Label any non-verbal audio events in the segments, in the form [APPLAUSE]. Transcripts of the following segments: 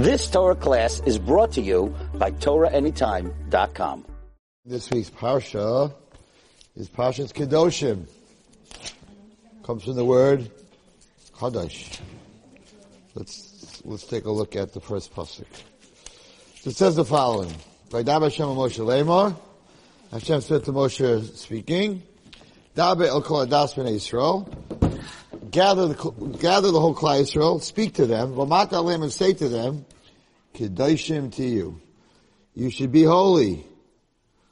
This Torah class is brought to you by TorahAnytime.com. This week's Parsha is Parsha's Kedoshim. Comes from the word Kadosh. Let's, let's take a look at the first pasuk. It says the following. Vaydab Hashem Moshe Lemar. Hashem said to Moshe speaking, Dabe el kol adas Yisrael. Gather the, gather the whole Klal Yisrael, speak to them, v'mat alim and say to them, Kedoshim to you. You should be holy.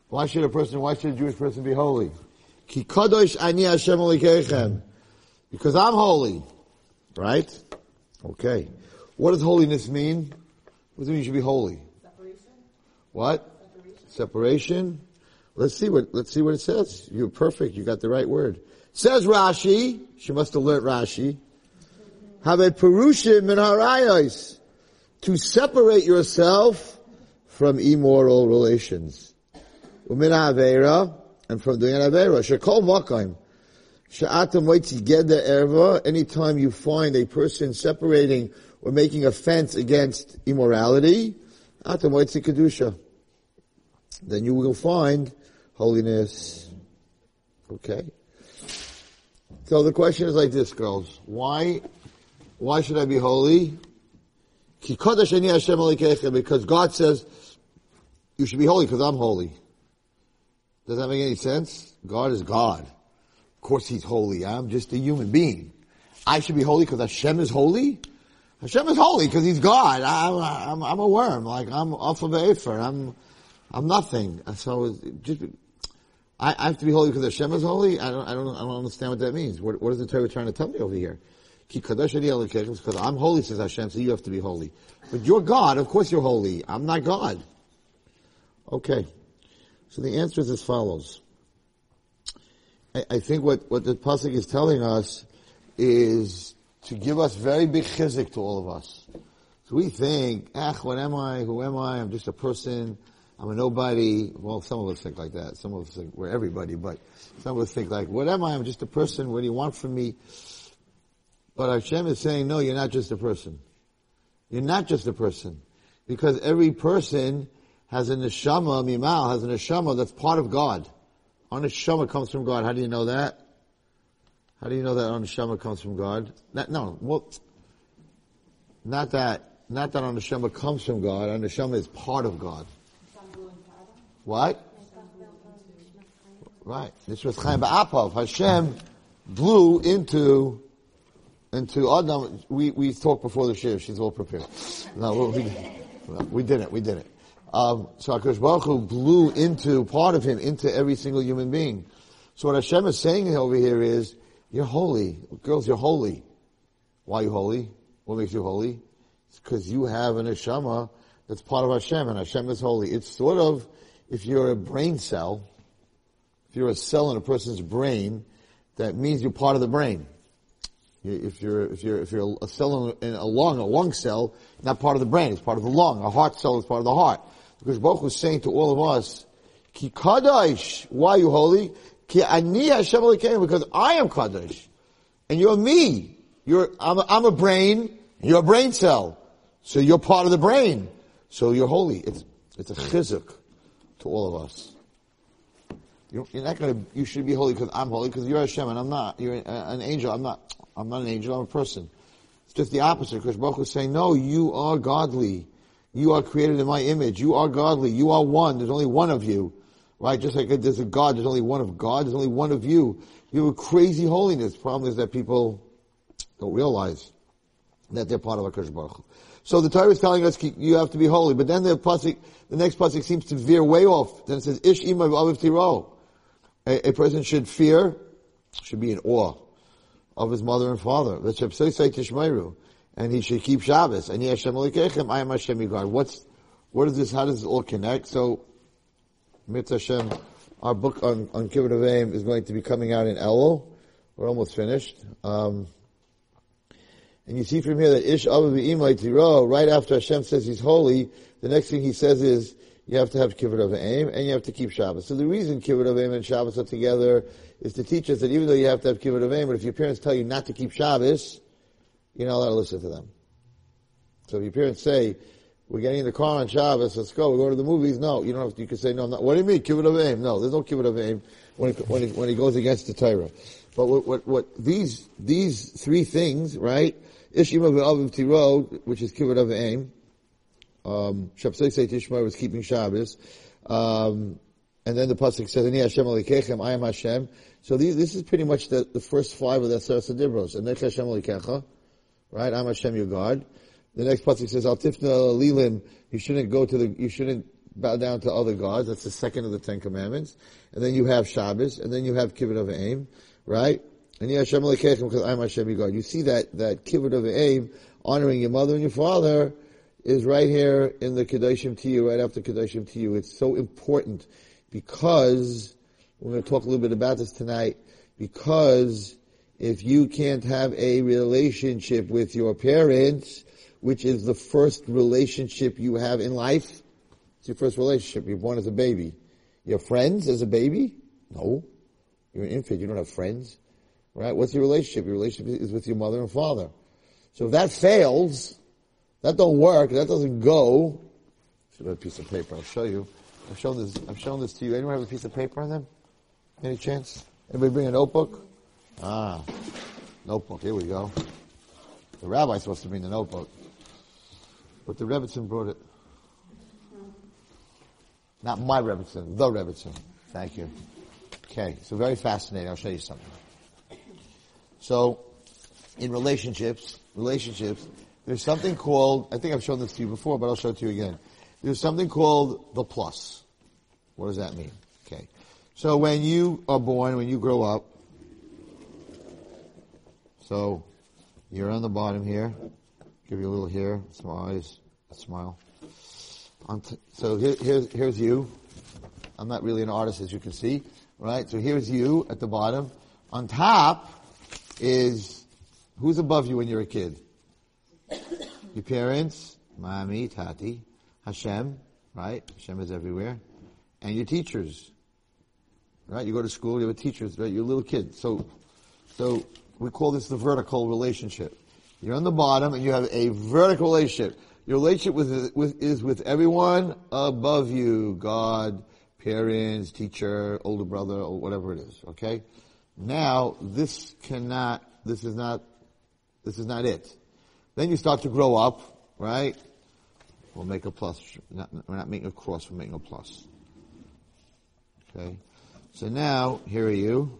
Why should a person, why should a Jewish person be holy? Ki kadosh ani Hashem alikechem. Because I'm holy. Right? Okay. What does holiness mean? What does it mean you should be holy? Separation. What? Separation. Let's see what, let's see what it says. You're perfect. You got the right word. Says Rashi. She must learned Rashi. Have a perushim min harayos. To separate yourself from immoral relations. Umin avera, and from doing an avera. Shekol makayim. Sha'atam waitzi geda erva. Anytime you find a person separating or making a fence against immorality, atam waitzi kedusha. Then you will find holiness. Okay. So the question is like this, girls. Why, why should I be holy? Because God says, you should be holy because I'm holy. Does that make any sense? God is God. Of course He's holy. I'm just a human being. I should be holy because Hashem is holy? Hashem is holy because He's God. I'm, I'm, I'm a worm. Like, I'm off of Efer. I'm, I'm nothing. So, just, I, I have to be holy because Hashem is holy? I don't, I don't, I don't understand what that means. What, what is the Torah trying to tell me over here? Because I'm holy, says Hashem, so you have to be holy. But you're God, of course you're holy. I'm not God. Okay. So the answer is as follows. I, I think what, what the pasuk is telling us is to give us very big chizuk to all of us. So we think, ah, what am I? Who am I? I'm just a person. I'm a nobody. Well, some of us think like that. Some of us think we're everybody, but some of us think like, what am I? I'm just a person. What do you want from me? But Hashem is saying, no, you're not just a person. You're not just a person. Because every person has a neshama, mimal, has a neshama that's part of God. Our neshama comes from God. How do you know that? How do you know that our neshama comes from God? No, well, not that, not that our neshama comes from God. Our neshama is part of God. What? Right. This was Chaim Ba'apav. Hashem blew into into Adam. We we talked before the shiur. She's all prepared. No, we, we didn't. We didn't. Um, so Hakadosh Baruch Hu blew into part of him into every single human being. So what Hashem is saying over here is, you're holy, girls. You're holy. Why are you holy? What makes you holy? It's because you have an neshama that's part of Hashem, and Hashem is holy. It's sort of if you're a brain cell, if you're a cell in a person's brain, that means you're part of the brain. If you're, if you're, if you're a cell in a lung, a lung cell, not part of the brain, it's part of the lung. A heart cell is part of the heart. Because Baruch was saying to all of us, Ki Kadosh, why are you holy? Ki Ani Hashem because I am Kadosh. And you're me. You're, I'm a, I'm a brain, you're a brain cell. So you're part of the brain. So you're holy. It's, it's a chizuk to all of us. You're, you're not gonna, you should be holy because I'm holy because you're Hashem and I'm not. You're an angel. I'm not. I'm not an angel. I'm a person. It's just the opposite. Because Baruch is saying, no, you are godly. You are created in my image. You are godly. You are one. There's only one of you. Right? Just like there's a God, there's only one of God. There's only one of you. You have a crazy holiness. Problem is that people don't realize that they're part of HaKadosh Baruch. So the Torah is telling us you have to be holy, but then the pasuk, the next pasuk seems to veer way off. Then it says, "Ish ima aviv tiro." A person should fear, should be in awe of his mother and father. And he should keep Shabbos. And Hashem Elikechem, I am Hashem God. What's, what is this, how does this all connect? So, Mitzvah Hashem, our book on, on Kibbutz is going to be coming out in Elul. We're almost finished. Um, and you see from here that Ish Abu Imay Tiro, right after Hashem says he's holy, the next thing he says is, you have to have kibbud av va'em, and you have to keep Shabbos. So the reason kibbud av va'em and Shabbos are together is to teach us that even though you have to have kibbud av va'em, but if your parents tell you not to keep Shabbos, you're not allowed to listen to them. So if your parents say, we're getting in the car on Shabbos, let's go, we go to the movies, no, you don't have to, you can say, no, not. What do you mean, kibbud av va'em? No, there's no kibbud av va'em when, it, when, it, when he goes against the Torah. But what, what, what these, these three things, right? Ishim of Aviv Tiro, which is kibbud av va'em, um, Shabsai Tishmar was keeping Shabbos, um, and then the pasuk says, "Ani I am Hashem." So these, this is pretty much the, the first five of the Aseret Dibros. And Hashem Alikecha, right? I'm Hashem, your God. The next pasuk says, "Al tifna lilim." You shouldn't go to the. You shouldn't bow down to other gods. That's the second of the Ten Commandments. And then you have Shabbos, and then you have Kibbud Av Va'em, right? And Hashem because I'm Hashem your God. You see that that Kibbud Av Va'em, honoring your mother and your father, is right here in the Kedoshim to you, right after Kedoshim to you. It's so important because we're going to talk a little bit about this tonight. Because if you can't have a relationship with your parents, which is the first relationship you have in life. It's your first relationship. You're born as a baby. You have friends as a baby? No. You're an infant. You don't have friends. Right? What's your relationship? Your relationship is with your mother and father. So if that fails, that don't work, that doesn't go, should have a piece of paper. I'll show you. I've shown this, I've shown this to you. Anyone have a piece of paper on them? Any chance? Anybody bring a notebook? Ah, notebook. Here we go. The rabbi's supposed to bring the notebook. But the Rebbitzin brought it. Not my Rebbitzin, the Rebbitzin. Thank you. Okay, so very fascinating. I'll show you something. So, in relationships, relationships, there's something called, I think I've shown this to you before, but I'll show it to you again. There's something called the plus. What does that mean? Okay. So when you are born, when you grow up, so you're on the bottom here, Give you a little here, some eyes, a smile. so here, here's, here's you. I'm not really an artist as you can see, right? So here's you at the bottom. On top is, who's above you when you're a kid? Your parents, mommy, tati, Hashem, right? Hashem is everywhere. And your teachers, right? You go to school, you have teachers, right? You're a little kid. So, so we call this the vertical relationship. You're on the bottom and you have a vertical relationship. Your relationship with, with, is with everyone above you. God, parents, teacher, older brother, or whatever it is. Okay? Now, this cannot, this is not, this is not it. Then you start to grow up, right? We'll make a plus. We're not making a cross, we're making a plus. Okay? So now, here are you.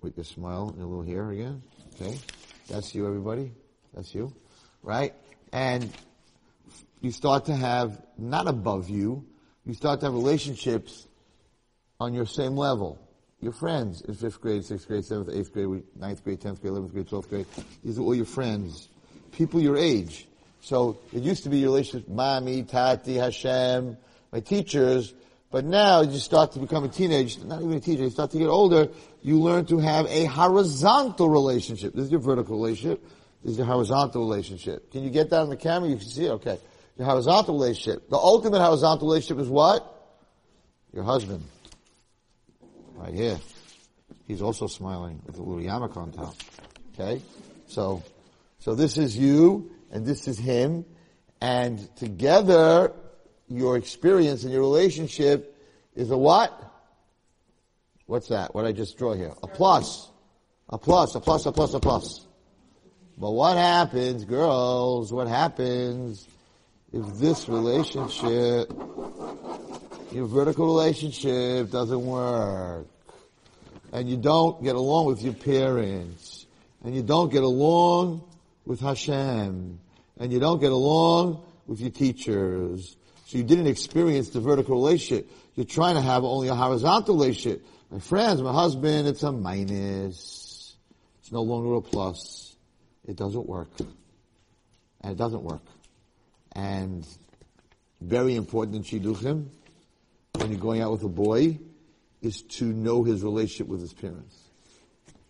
With your smile and a little hair again. Okay? That's you, everybody. That's you. Right? And you start to have, not above you, you start to have relationships on your same level. Your friends in fifth grade, sixth grade, seventh, eighth grade, ninth grade, tenth grade, eleventh grade, twelfth grade. These are all your friends. People your age. So it used to be your relationship, mommy, tati, Hashem, my teachers, but now you start to become a teenager, not even a teenager, you start to get older, you learn to have a horizontal relationship. This is your vertical relationship. This is your horizontal relationship. Can you get that on the camera? You can see it? Okay. Your horizontal relationship. The ultimate horizontal relationship is what? Your husband. Right here. He's also smiling with a little yarmulke on top. Okay? So, so this is you, and this is him, and together, your experience and your relationship is a what? What's that? What I just draw here? A plus. A plus, a plus, a plus, a plus. But what happens, girls, what happens if this relationship, your vertical relationship doesn't work? And you don't get along with your parents. And you don't get along with Hashem. And you don't get along with your teachers. So you didn't experience the vertical relationship. You're trying to have only a horizontal relationship. My friends, my husband, it's a minus. It's no longer a plus. It doesn't work. And it doesn't work. And very important in Shidduchim, when you're going out with a boy, is to know his relationship with his parents.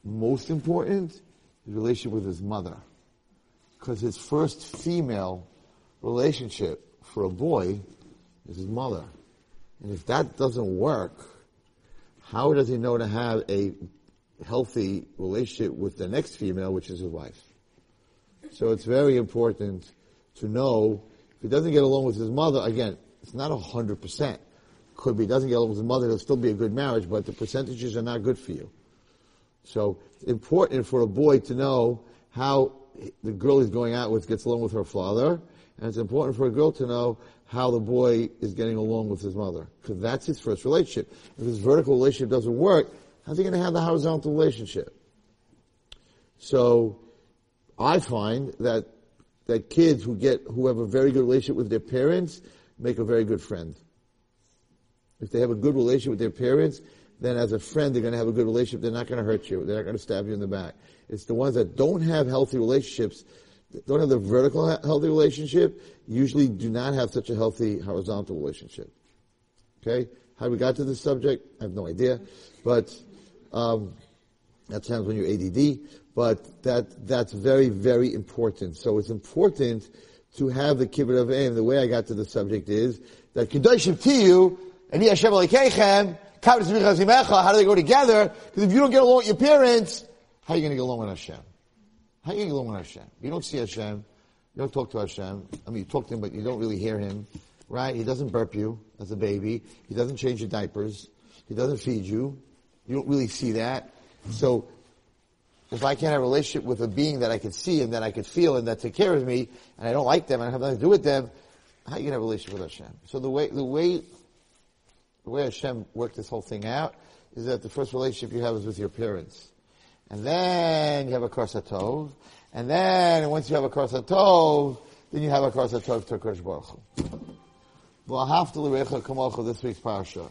Most important, his relationship with his mother. Because his first female relationship for a boy is his mother. And if that doesn't work, how does he know to have a healthy relationship with the next female, which is his wife? So it's very important to know if he doesn't get along with his mother, again, it's not a hundred percent. Could be doesn't get along with his mother, it'll still be a good marriage, but the percentages are not good for you. So it's important for a boy to know how the girl he's going out with gets along with her father, and it's important for a girl to know how the boy is getting along with his mother. Because that's his first relationship. If his vertical relationship doesn't work, how's he going to have the horizontal relationship? So, I find that, that kids who get, who have a very good relationship with their parents, make a very good friend. If they have a good relationship with their parents, then as a friend, they're going to have a good relationship. They're not going to hurt you. They're not going to stab you in the back. It's the ones that don't have healthy relationships, don't have the vertical healthy relationship, usually do not have such a healthy horizontal relationship. Okay? How we got to this subject, I have no idea. But, um, that sounds when you're ADD, but that, that's very, very important. So it's important to have the kibbud av va'em. The way I got to the subject is that Kedoshim Tiyu, and Hashem Alikechem, how do they go together? Because if you don't get along with your parents, how are you going to get along with Hashem? How are you going to get along with Hashem? You don't see Hashem. You don't talk to Hashem. I mean, you talk to him, but you don't really hear him. Right? He doesn't burp you as a baby. He doesn't change your diapers. He doesn't feed you. You don't really see that. So, if I can't have a relationship with a being that I could see and that I could feel and that take care of me, and I don't like them and I have nothing to do with them, how are you going to have a relationship with Hashem? So the way, the way the way Hashem worked this whole thing out is that the first relationship you have is with your parents. And then you have a Tov, and then once you have a Tov, then you have a Tov to Kodesh Baruch Hu. this week's parasha.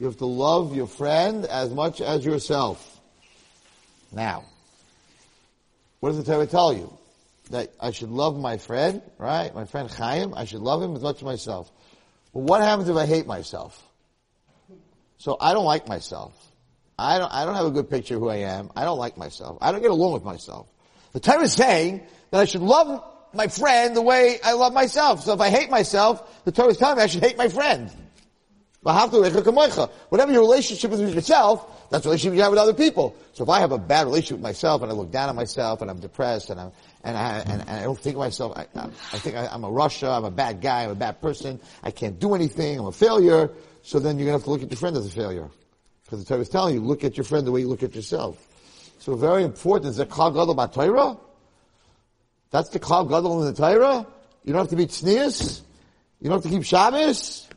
You have to love your friend as much as yourself. Now, what does the Torah tell you? That I should love my friend, right? My friend Chaim, I should love him as much as myself. Well, what happens if I hate myself? So I don't like myself. I don't, I don't have a good picture of who I am. I don't like myself. I don't get along with myself. The Torah is saying that I should love my friend the way I love myself. So if I hate myself, the Torah is telling me I should hate my friend. Whatever your relationship is with yourself, that's the relationship you have with other people. So if I have a bad relationship with myself and I look down on myself and I'm depressed and I'm, and I, and, and I don't think of myself, I, I think I, I'm a rasha, I'm a bad guy, I'm a bad person, I can't do anything, I'm a failure, so then you're going to have to look at your friend as a failure. Because the Torah is telling you, look at your friend the way you look at yourself. So very important is the Klal Gadol Torah. That's the Klal Gadol in the Torah. You don't have to be tznius. You don't have to keep Shabbos.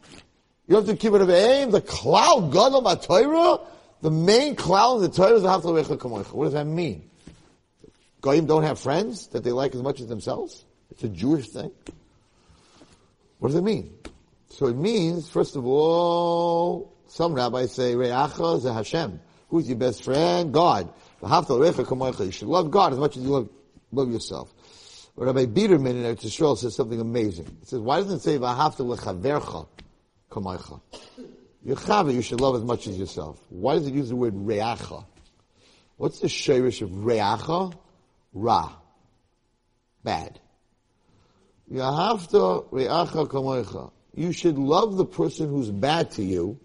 You don't have to keep it of aim. The Klal Gadol Torah, the main Klal in the Torah is the Haftal Kamoicha. What does that mean? Goyim don't have friends that they like as much as themselves? It's a Jewish thing. What does it mean? So it means, first of all, some rabbis say, Re'acha is Hashem. Who's your best friend? God. You should love God as much as you love, love yourself. But Rabbi Biederman in Eretz Yisrael says something amazing. He says, why doesn't it say, V'ahavta lechavercha kamaycha? Your chava you should love as much as yourself. Why does it use the word re'acha? What's the shirish of re'acha? Ra. Bad. Yahavta re'acha kamaycha you should love the person who's bad to you.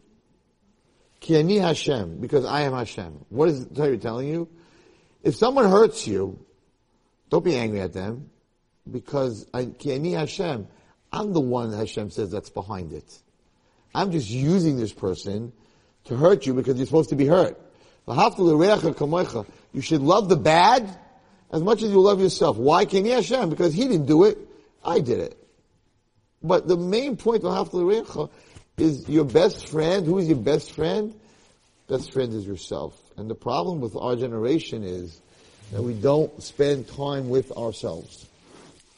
Ki ani Hashem, because I am Hashem. What is the Torah telling you? If someone hurts you, don't be angry at them, because Ki ani Hashem, I'm the one Hashem says that's behind it. I'm just using this person to hurt you because you're supposed to be hurt. You should love the bad as much as you love yourself. Why Ki Hashem? Because he didn't do it, I did it. But the main point of Haftal is your best friend. Who is your best friend? Best friend is yourself. And the problem with our generation is that we don't spend time with ourselves.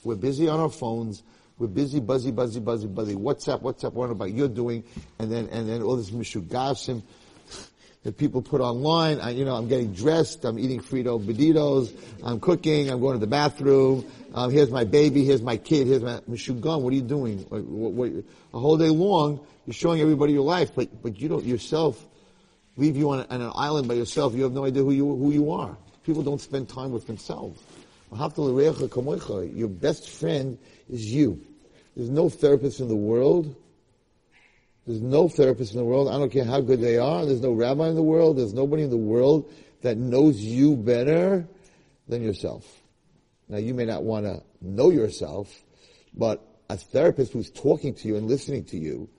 We're busy on our phones. We're busy, buzzy, buzzy, buzzy, buzzy. WhatsApp, WhatsApp, what about you're doing, and then and then all this mishugasim that people put online. I, you know, I'm getting dressed. I'm eating Frito Beditos. I'm cooking. I'm going to the bathroom. Um, here's my baby. Here's my kid. Here's my Mishugan. What are you doing? What, what, what, a whole day long, you're showing everybody your life, but but you don't yourself leave you on, on an island by yourself. You have no idea who you who you are. People don't spend time with themselves. Your best friend is you. There's no therapist in the world there's no therapist in the world. I don't care how good they are. There's no rabbi in the world. There's nobody in the world that knows you better than yourself. Now you may not want to know yourself, But a therapist who's talking to you and listening to you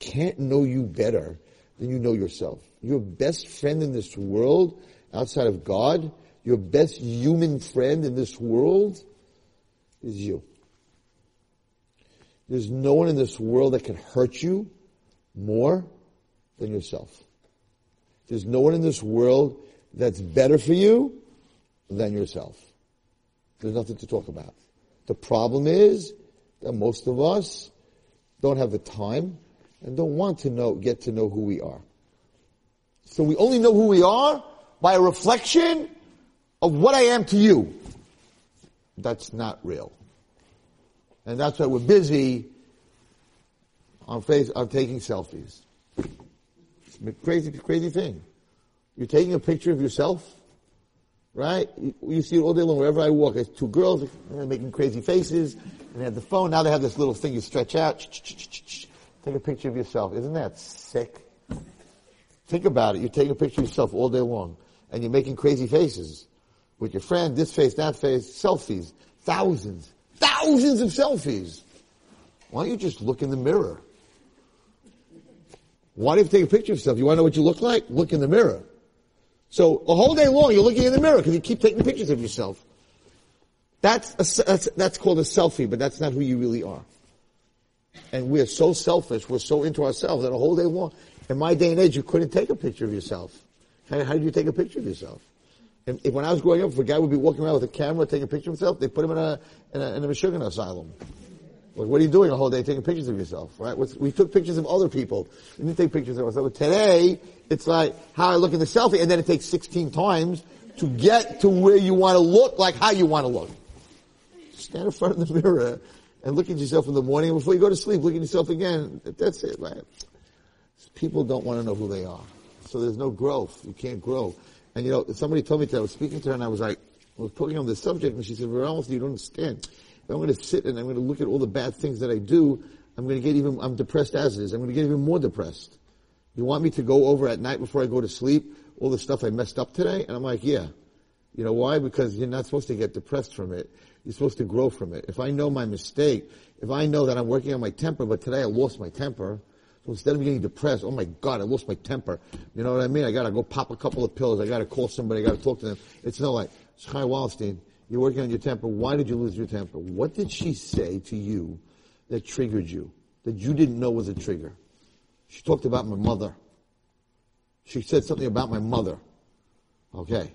can't know you better than you know yourself. Your best friend in this world, outside of God, your best human friend in this world is you. There's no one in this world that can hurt you more than yourself. There's no one in this world that's better for you than yourself. There's nothing to talk about. The problem is that most of us don't have the time and don't want to know, get to know who we are. So we only know who we are by a reflection of what I am to you. That's not real. And that's why we're busy on face, on taking selfies. It's a crazy, crazy thing. You're taking a picture of yourself, right? You, you see it all day long wherever I walk. There's two girls making crazy faces, and they have the phone. Now they have this little thing you stretch out. Take a picture of yourself. Isn't that sick? Think about it. You're taking a picture of yourself all day long, and you're making crazy faces with your friend, this face, that face, selfies, thousands, thousands of selfies. Why don't you just look in the mirror? Why do you take a picture of yourself? You want to know what you look like? Look in the mirror. So a whole day long you're looking in the mirror because you keep taking pictures of yourself. That's, a, that's, that's called a selfie, but that's not who you really are. And we're so selfish, we're so into ourselves that a whole day long, in my day and age, you couldn't take a picture of yourself. How, how did you take a picture of yourself? And if, when I was growing up, if a guy would be walking around with a camera taking a picture of himself, they put him in a, in a, in a asylum. Like, what are you doing a whole day taking pictures of yourself, right? We took pictures of other people. We didn't take pictures of ourselves. Today, it's like how I look in the selfie, and then it takes 16 times to get to where you want to look like how you want to look. Stand in front of the mirror and look at yourself in the morning, and before you go to sleep, look at yourself again. That's it, right? People don't want to know who they are. So there's no growth. You can't grow. And you know, somebody told me that I was speaking to her and I was like, I was talking on this subject and she said, Ramos, you don't understand. I'm going to sit and I'm going to look at all the bad things that I do, I'm going to get even, I'm depressed as it is. I'm going to get even more depressed. You want me to go over at night before I go to sleep all the stuff I messed up today? And I'm like, yeah. You know why? Because you're not supposed to get depressed from it. You're supposed to grow from it. If I know my mistake, if I know that I'm working on my temper, but today I lost my temper, so instead of getting depressed, oh my God, I lost my temper. You know what I mean? I gotta go pop a couple of pills. I gotta call somebody. I gotta talk to them. It's not like, Chai Wallerstein, you're working on your temper. Why did you lose your temper? What did she say to you that triggered you? That you didn't know was a trigger? She talked about my mother. She said something about my mother. Okay.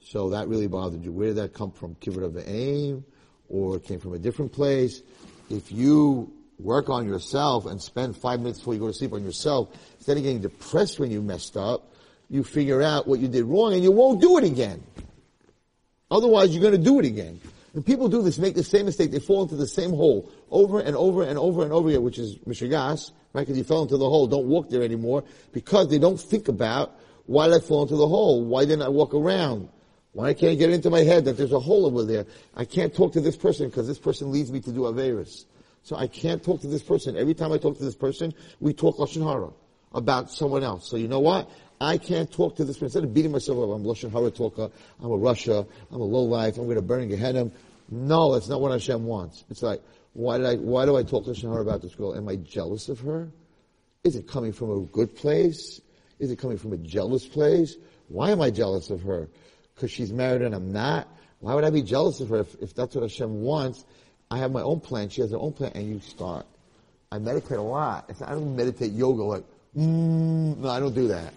So that really bothered you. Where did that come from? Kibbut of the aim? Or it came from a different place? If you work on yourself and spend five minutes before you go to sleep on yourself, instead of getting depressed when you messed up, you figure out what you did wrong and you won't do it again. Otherwise, you're going to do it again. And people do this, make the same mistake. They fall into the same hole over and over and over and over again, which is mishigas, right? Because you fell into the hole. Don't walk there anymore because they don't think about why did I fall into the hole? Why didn't I walk around? Why can't I get into my head that there's a hole over there? I can't talk to this person because this person leads me to do Averis. So I can't talk to this person. Every time I talk to this person, we talk Lashon Hara about someone else. So you know what? I can't talk to this person. Instead of beating myself up, I'm Lashon Hara talker, I'm a rasha, I'm a low life, I'm going to burn Gehenna. No, that's not what Hashem wants. It's like, why did I, why do I talk to Lashon about this girl? Am I jealous of her? Is it coming from a good place? Is it coming from a jealous place? Why am I jealous of her? Because she's married and I'm not? Why would I be jealous of her if, if that's what Hashem wants? I have my own plan. She has her own plan, and you start. I meditate a lot. I don't meditate yoga like, mm, no, I don't do that.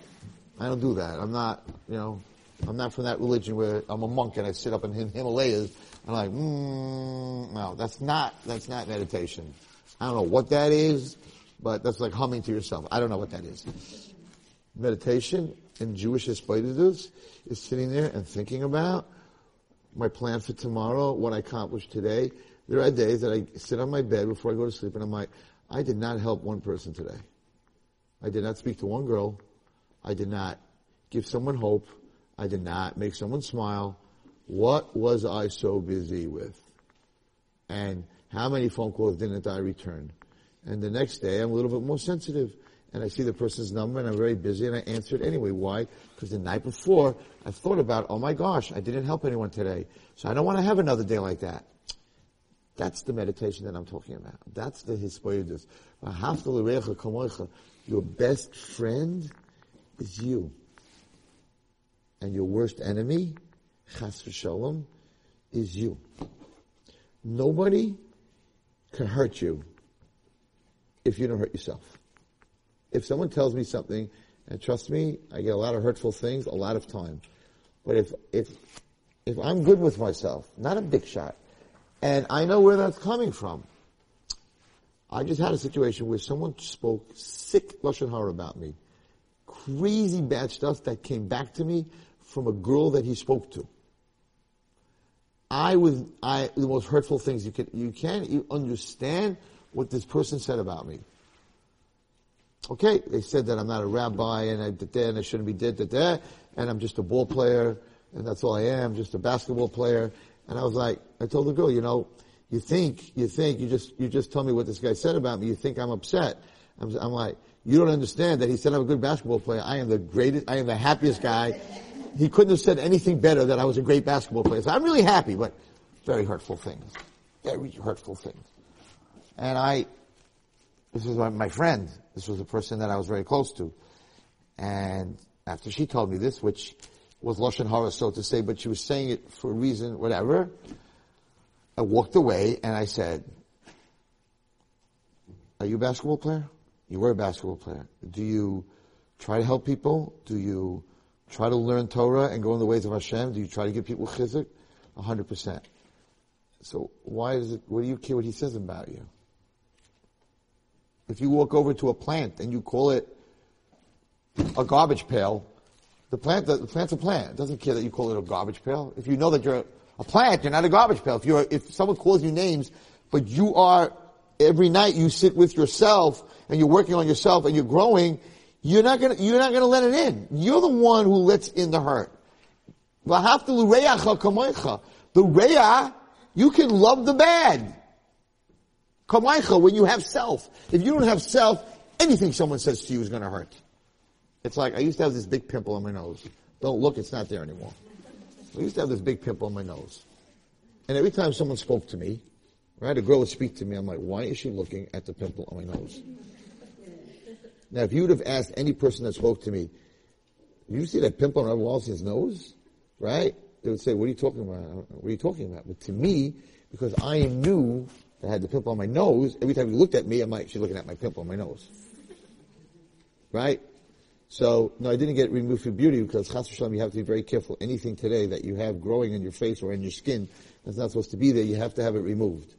I don't do that. I'm not, you know, I'm not from that religion where I'm a monk and I sit up in Himalayas and I'm like, mm, no, that's not, that's not meditation. I don't know what that is, but that's like humming to yourself. I don't know what that is. Meditation in Jewish Hisbodedus is sitting there and thinking about my plan for tomorrow, what I accomplished today, there are days that I sit on my bed before I go to sleep and I'm like, I did not help one person today. I did not speak to one girl. I did not give someone hope. I did not make someone smile. What was I so busy with? And how many phone calls didn't I return? And the next day I'm a little bit more sensitive and I see the person's number and I'm very busy and I answer it anyway. Why? Because the night before I thought about, oh my gosh, I didn't help anyone today. So I don't want to have another day like that. That's the meditation that I'm talking about. That's the hisbodedus. Your best friend is you. And your worst enemy, chas v'shalom, is you. Nobody can hurt you if you don't hurt yourself. If someone tells me something, and trust me, I get a lot of hurtful things a lot of time. But if, if, if I'm good with myself, not a big shot, and I know where that's coming from, I just had a situation where someone spoke sick Lashon Hara about me. Crazy bad stuff that came back to me from a girl that he spoke to. I was, I, the most hurtful things you can, you you understand what this person said about me. Okay, they said that I'm not a rabbi and I did that and I shouldn't be did that and I'm just a ball player and that's all I am, just a basketball player. And I was like, I told the girl, you know, you think, you think, you just, you just tell me what this guy said about me, you think I'm upset. I'm, I'm like, you don't understand that he said I'm a good basketball player. I am the greatest, I am the happiest guy. He couldn't have said anything better that I was a great basketball player. So I'm really happy, but very hurtful things. Very hurtful things. And I, this was my, my friend. This was a person that I was very close to. And after she told me this, which was Lashon Hara, so to say, but she was saying it for a reason, whatever, I walked away and I said, are you a basketball player? You were a basketball player. Do you try to help people? Do you try to learn Torah and go in the ways of Hashem? Do you try to give people chizuk? A hundred percent. So why is it, what do you care what he says about you? If you walk over to a plant and you call it a garbage pail, the plant, the plant's a plant. It doesn't care that you call it a garbage pail. If you know that you're a plant, you're not a garbage pail. If you're, if someone calls you names, but you are, every night you sit with yourself and you're working on yourself and you're growing, you're not gonna, you're not gonna let it in. You're the one who lets in the hurt. The reya, you can love the bad. When you have self. If you don't have self, anything someone says to you is gonna hurt. It's like, I used to have this big pimple on my nose. Don't look, it's not there anymore. I used to have this big pimple on my nose. And every time someone spoke to me, right, a girl would speak to me, I'm like, why is she looking at the pimple on my nose? Now, if you would have asked any person that spoke to me, you see that pimple on Rabbi Wallerstein's nose? Right? They would say, what are you talking about? What are you talking about? But to me, because I knew that I had the pimple on my nose, every time you looked at me, I'm like, she's looking at my pimple on my nose. Right? So, no, I didn't get removed for beauty because chas v'shalom, you have to be very careful. Anything today that you have growing in your face or in your skin that's not supposed to be there, you have to have it removed.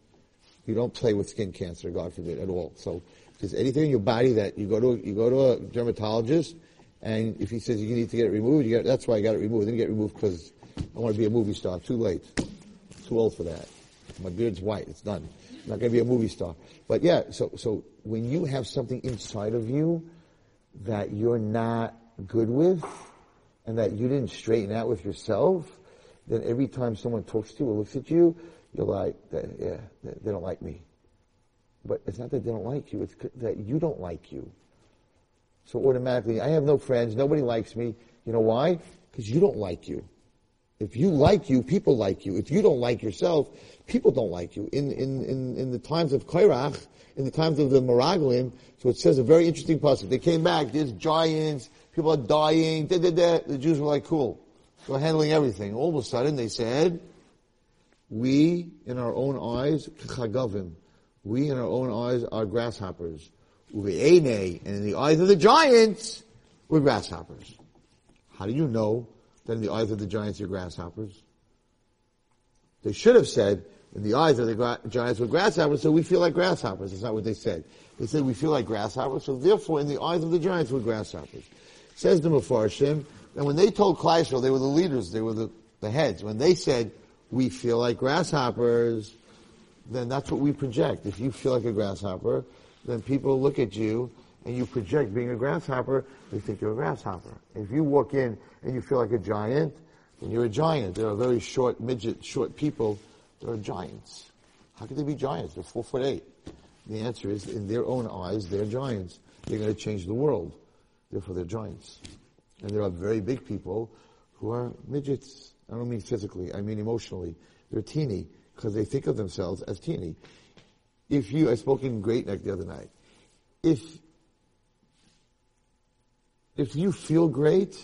You don't play with skin cancer, God forbid, at all. So, there's anything in your body that you go to, you go to a dermatologist, and if he says you need to get it removed, you get, that's why I got it removed. I didn't get removed because I want to be a movie star. Too late. Too old for that. My beard's white. It's done. I'm not going to be a movie star. But yeah, so, so when you have something inside of you that you're not good with and that you didn't straighten out with yourself, then every time someone talks to you or looks at you, you're like, yeah, they don't like me. But it's not that they don't like you, it's that you don't like you. So automatically, I have no friends, nobody likes me. You know why? Because you don't like you. If you like you, people like you. If you don't like yourself, people don't like you. In, in, in, in the times of Kairach, in the times of the Meraglim, so it says a very interesting passage. They came back, there's giants, people are dying, da, da, da. The Jews were like, cool. We're handling everything. All of a sudden they said, we in our own eyes, chagavim, we in our own eyes are grasshoppers. Anay, and in the eyes of the giants, we're grasshoppers. How do you know that in the eyes of the giants you're grasshoppers? They should have said, in the eyes of the gra- giants were grasshoppers, so we feel like grasshoppers. That's not what they said. They said we feel like grasshoppers, so therefore in the eyes of the giants we're grasshoppers. Says the Mepharshim, and when they told Kleisel, they were the leaders, they were the, the heads. When they said, we feel like grasshoppers, then that's what we project. If you feel like a grasshopper, then people look at you and you project being a grasshopper, they think you're a grasshopper. If you walk in and you feel like a giant, then you're a giant. There are very short, midget, short people they're giants. How could they be giants? They're four foot eight. The answer is, in their own eyes, they're giants. They're going to change the world. Therefore, they're giants. And there are very big people who are midgets. I don't mean physically, I mean emotionally. They're teeny. Because they think of themselves as teeny. If you, I spoke in Great Neck the other night. If, if you feel great,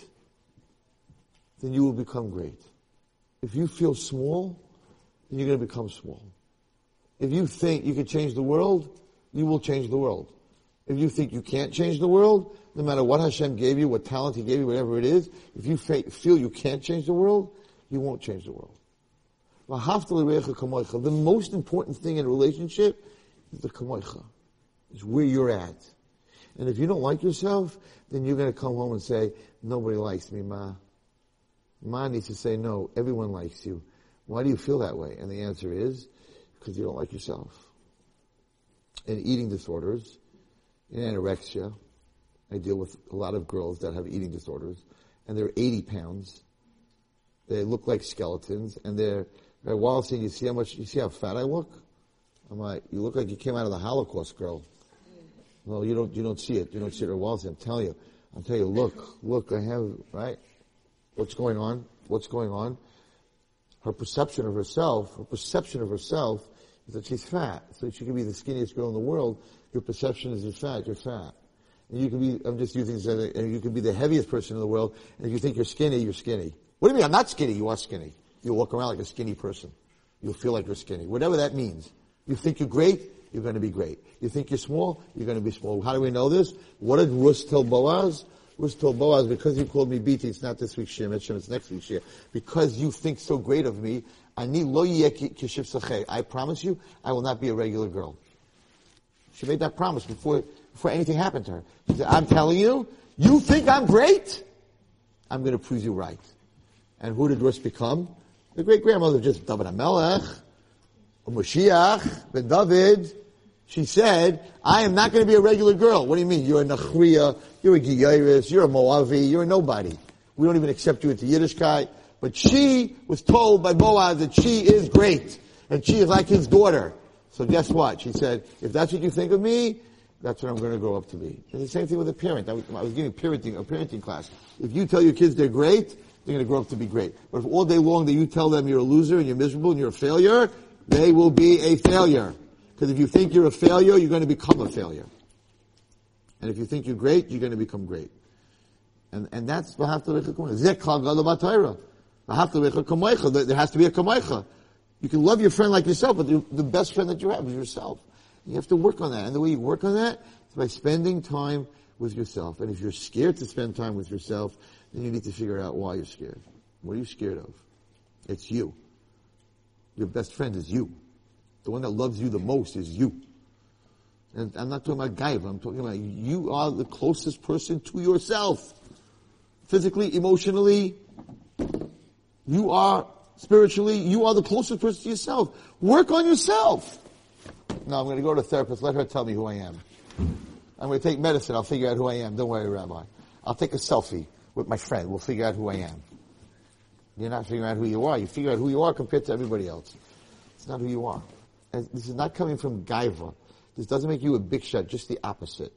then you will become great. If you feel small, then you're going to become small. If you think you can change the world, you will change the world. If you think you can't change the world, no matter what Hashem gave you, what talent He gave you, whatever it is, if you feel you can't change the world, you won't change the world. The most important thing in a relationship is the kamoicha. Is where you're at. And if you don't like yourself, then you're going to come home and say, nobody likes me, ma. Ma needs to say, no, everyone likes you. Why do you feel that way? And the answer is, because you don't like yourself. In eating disorders, in anorexia, I deal with a lot of girls that have eating disorders, and they're 80 pounds. They look like skeletons, and they're, they're while you see how much, you see how fat I look? I'm like, you look like you came out of the Holocaust, girl. No, you don't, you don't see it. You don't see it at Wallasey. I'm telling you. I'm telling you, look, look, I have, right? What's going on? What's going on? Her perception of herself, her perception of herself is that she's fat. So she can be the skinniest girl in the world. Your perception is you're fat, you're fat. And you can be, I'm just using this, and you can be the heaviest person in the world, and if you think you're skinny, you're skinny. What do you mean? I'm not skinny. You are skinny. You'll walk around like a skinny person. You'll feel like you're skinny. Whatever that means. You think you're great, you're going to be great. You think you're small, you're going to be small. How do we know this? What did Rus tell Boaz? Rus told Boaz, because you called me BT, it's not this week's shir, it's next week's shir. Because you think so great of me, ani lo I promise you, I will not be a regular girl. She made that promise before, before anything happened to her. She said, I'm telling you, you think I'm great? I'm going to prove you right. And who did Rus become? The great grandmother of just David HaMelech, Moshiach, Ben David. She said, I am not going to be a regular girl. What do you mean? You're a Nachriya, you're a Giyaris, you're a Moavi, you're a nobody. We don't even accept you into Yiddishkeit. But she was told by Boaz that she is great. And she is like his daughter. So guess what? She said, if that's what you think of me, that's what I'm going to grow up to be. And the same thing with a parent. I was, I was giving parenting, a parenting class. If you tell your kids they're great, they're going to grow up to be great. But if all day long that you tell them you're a loser and you're miserable and you're a failure, they will be a failure. Because if you think you're a failure, you're going to become a failure. And if you think you're great, you're going to become great. And, and that's There has to be a kamoicha. You can love your friend like yourself, but the best friend that you have is yourself. You have to work on that. And the way you work on that is by spending time with yourself. And if you're scared to spend time with yourself, then you need to figure out why you're scared. What are you scared of? It's you. Your best friend is you. The one that loves you the most is you. And I'm not talking about Gaiva, I'm talking about you are the closest person to yourself. Physically, emotionally, you are spiritually, you are the closest person to yourself. Work on yourself. Now I'm going to go to a therapist, let her tell me who I am. I'm going to take medicine, I'll figure out who I am. Don't worry, Rabbi. I'll take a selfie with my friend, we'll figure out who I am. You're not figuring out who you are. You figure out who you are compared to everybody else. It's not who you are. And this is not coming from gaiva. This doesn't make you a big shot, just the opposite.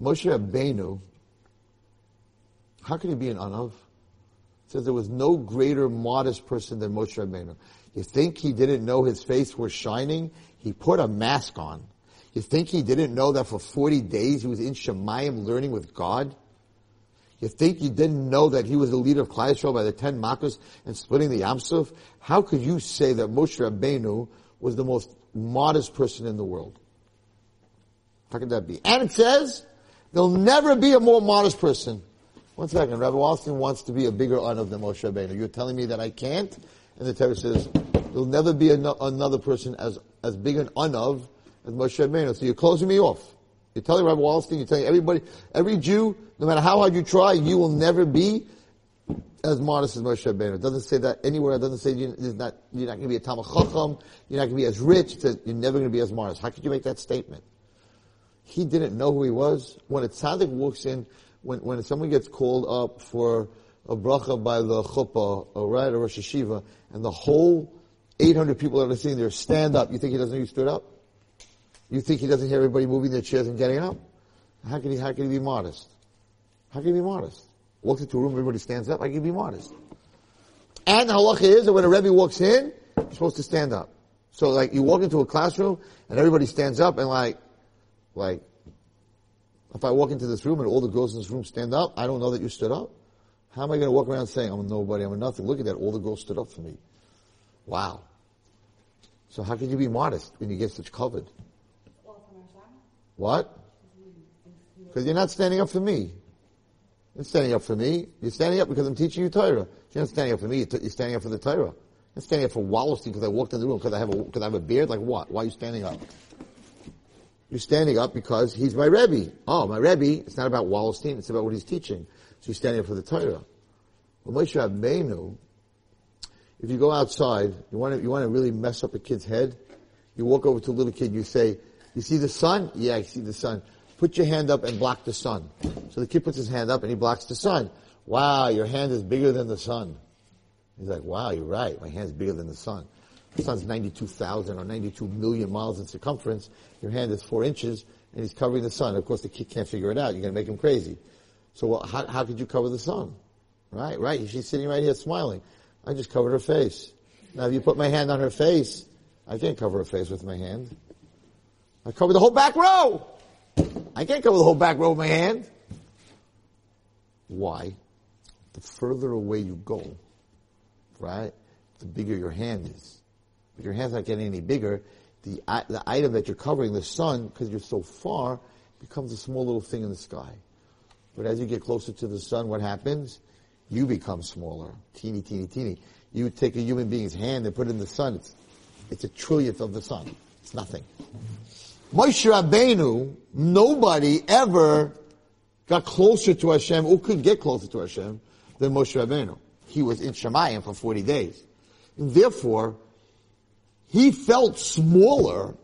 Moshe Rabbeinu, how can he be an anav? Says there was no greater modest person than Moshe Rabbeinu. You think he didn't know his face was shining? He put a mask on. You think he didn't know that for 40 days he was in Shemayim learning with God? You think you didn't know that he was the leader of Klal Yisrael by the ten Makos and splitting the Yamsuf? How could you say that Moshe Rabbeinu was the most modest person in the world? How could that be? And it says, there'll never be a more modest person. One second, Rabbi Wallerstein wants to be a bigger anav than Moshe Rabbeinu. You're telling me that I can't? And the Torah says, there'll never be an- another person as, as big an anav as Moshe Rabbeinu. So you're closing me off. You're telling Rabbi Wallerstein, you're telling everybody, every Jew, no matter how hard you try, you will never be as modest as Moshe Rabbeinu. It doesn't say that anywhere. It doesn't say you're not, you're not going to be a Talmid Chacham. You're not going to be as rich. It says you're never going to be as modest. How could you make that statement? He didn't know who he was. When a tzaddik walks in, when, when someone gets called up for a bracha by the chuppah, or right, or Rosh Yeshiva, and the whole 800 people that are sitting there stand up, you think he doesn't know you stood up? You think he doesn't hear everybody moving their chairs and getting up? How can he, how can he be modest? How can he be modest? Walks into a room, everybody stands up, how can he be modest? And the halacha is that when a Rebbe walks in, You're supposed to stand up. So like you walk into a classroom and everybody stands up and like, like, if I walk into this room and all the girls in this room stand up, I don't know that you stood up. How am I going to walk around saying I'm a nobody, I'm a nothing? Look at that, all the girls stood up for me. Wow. So how can you be modest when you get such kavod? What? Because you're not standing up for me. You're standing up for me. You're standing up because I'm teaching you Torah. You're not standing up for me. You're standing up for the Torah. You're standing up for Wallerstein because I walked in the room because I have a because I have a beard. Like what? Why are you standing up? You're standing up because he's my Rebbe. Oh, my Rebbe. It's not about Wallerstein. It's about what he's teaching. So you're standing up for the Torah. Well, Moshe Rabbeinu, if you go outside, you want to you want to really mess up a kid's head. You walk over to a little kid. You say, "You see the sun? Yeah, I see the sun." Put your hand up and block the sun. So the kid puts his hand up and he blocks the sun. Wow, your hand is bigger than the sun. He's like, wow, you're right. My hand's bigger than the sun. The sun's 92,000 or 92 million miles in circumference. Your hand is four inches and he's covering the sun. Of course, the kid can't figure it out. You're going to make him crazy. So well, how, how could you cover the sun? Right, right. She's sitting right here smiling. I just covered her face. Now, if you put my hand on her face, I can't cover her face with my hand. I cover the whole back row. I can't cover the whole back row with my hand. Why? The further away you go, right, the bigger your hand is. But your hand's not getting any bigger. The, the item that you're covering, the sun, because you're so far, becomes a small little thing in the sky. But as you get closer to the sun, what happens? You become smaller. Teeny, teeny, teeny. You take a human being's hand and put it in the sun. It's, it's a trillionth of the sun. It's nothing. Moshe Rabbeinu, nobody ever got closer to Hashem or could get closer to Hashem than Moshe Rabbeinu. He was in Shemayim for 40 days. And therefore, he felt smaller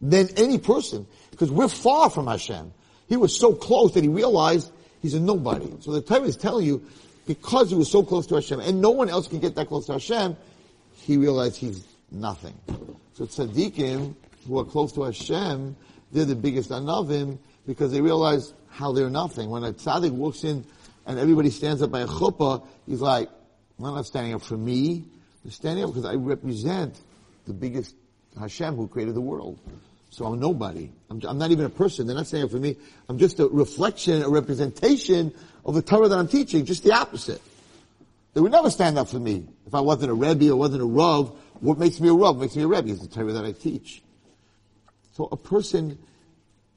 than any person because we're far from Hashem. He was so close that he realized he's a nobody. So the Torah is telling you, because he was so close to Hashem and no one else can get that close to Hashem, he realized he's nothing. So tzaddikim, who are close to Hashem, they're the biggest anavim because they realize how they're nothing. When a tzaddik walks in and everybody stands up by a chuppah, he's like, I'm not standing up for me. I'm standing up because I represent the biggest Hashem who created the world. So I'm nobody. I'm, I'm, not even a person. They're not standing up for me. I'm just a reflection, a representation of the Torah that I'm teaching, just the opposite. They would never stand up for me. If I wasn't a Rebbe or wasn't a Rav, what makes me a Rav? Makes me a Rebbe is the Torah that I teach. So a person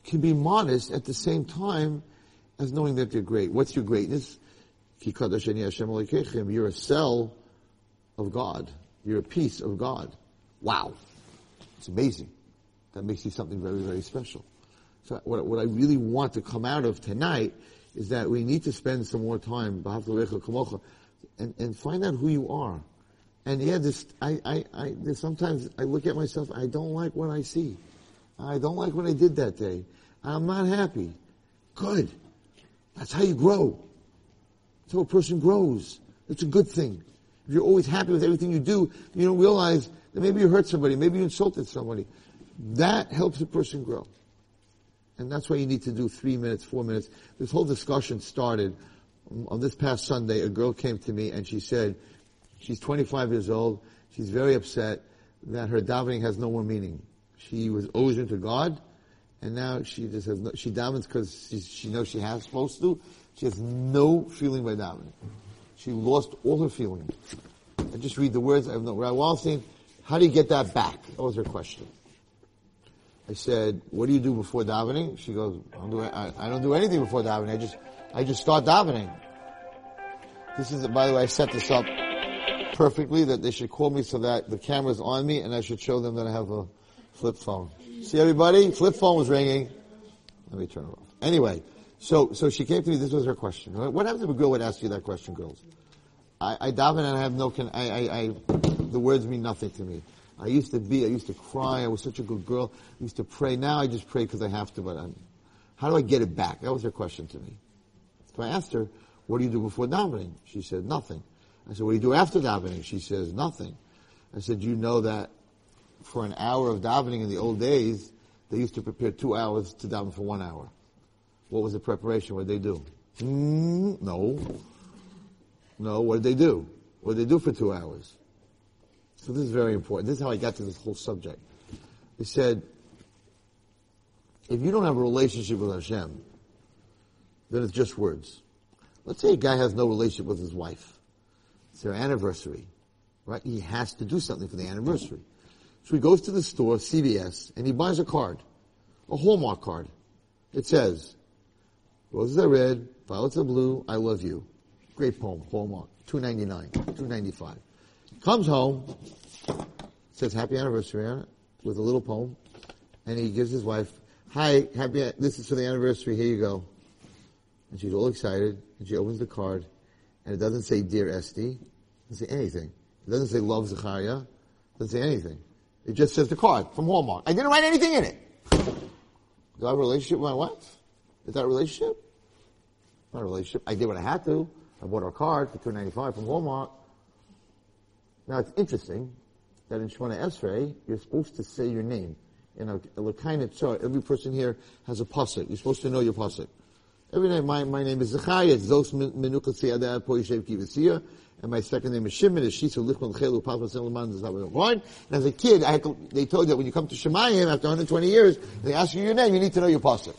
can be modest at the same time as knowing that they're great. What's your greatness? You're a cell of God. You're a piece of God. Wow. It's amazing. That makes you something very, very special. So what, what I really want to come out of tonight is that we need to spend some more time and, and find out who you are. And yeah, this, I, I, I, sometimes I look at myself, I don't like what I see. I don't like what I did that day. I'm not happy. Good. That's how you grow. That's how a person grows. It's a good thing. If you're always happy with everything you do, you don't realize that maybe you hurt somebody, maybe you insulted somebody. That helps a person grow. And that's why you need to do three minutes, four minutes. This whole discussion started um, on this past Sunday. A girl came to me and she said, she's 25 years old. She's very upset that her davening has no more meaning. She was always into God, and now she just has no, she davens because she, she knows she has supposed to. She has no feeling by davening. She lost all her feeling. I just read the words. I have no. Rabbi Wallerstein, how do you get that back? That was her question. I said, "What do you do before davening?" She goes, I don't do, I, I don't do anything before davening. I just, I just start davening." This is, by the way, I set this up perfectly that they should call me so that the camera's on me and I should show them that I have a Flip phone. See everybody? Flip phone was ringing. Let me turn it off. Anyway, so, so she came to me, this was her question. What happens if a girl would ask you that question, girls? I, I daven and I have no, con- I, I, I, the words mean nothing to me. I used to be, I used to cry, I was such a good girl, I used to pray. Now I just pray because I have to, but I'm, how do I get it back? That was her question to me. So I asked her, what do you do before davening? She said, nothing. I said, what do you do after davening? She says, nothing. I said, you know that for an hour of davening in the old days, they used to prepare two hours to daven for one hour. What was the preparation? What did they do? Mm, no. No, what did they do? What did they do for two hours? So this is very important. This is how I got to this whole subject. He said, if you don't have a relationship with Hashem, then it's just words. Let's say a guy has no relationship with his wife. It's their anniversary, right? He has to do something for the anniversary. So he goes to the store, CVS, and he buys a card, a Hallmark card. It says, roses are red, violets are blue, I love you. Great poem, Hallmark, two ninety nine, two ninety five. Comes home, says happy anniversary with a little poem, and he gives his wife, hi, happy, this is for the anniversary, here you go. And she's all excited, and she opens the card, and it doesn't say Dear Esty, it doesn't say anything. It doesn't say Love Zechariah, it doesn't say anything. It just says the card from Hallmark. I didn't write anything in it. Do I have a relationship with my wife? Is that a relationship? Not a relationship. I did what I had to. I bought her a card for two ninety five from Walmart. Now it's interesting that in Shemona Esrei, you're supposed to say your name. In a, a Lekainit every person here has a pasuk. You're supposed to know your pasuk. Every name, my, my name is Zechariah, Zos Menucha Tziyadeh Po Yishev Kivisiya, and my second name is Shimon, is Shisu Lichman Chelu Selaman Zazav And as a kid, I to, they told you that when you come to Shemayim after 120 years, they ask you your name, you need to know your pasuk.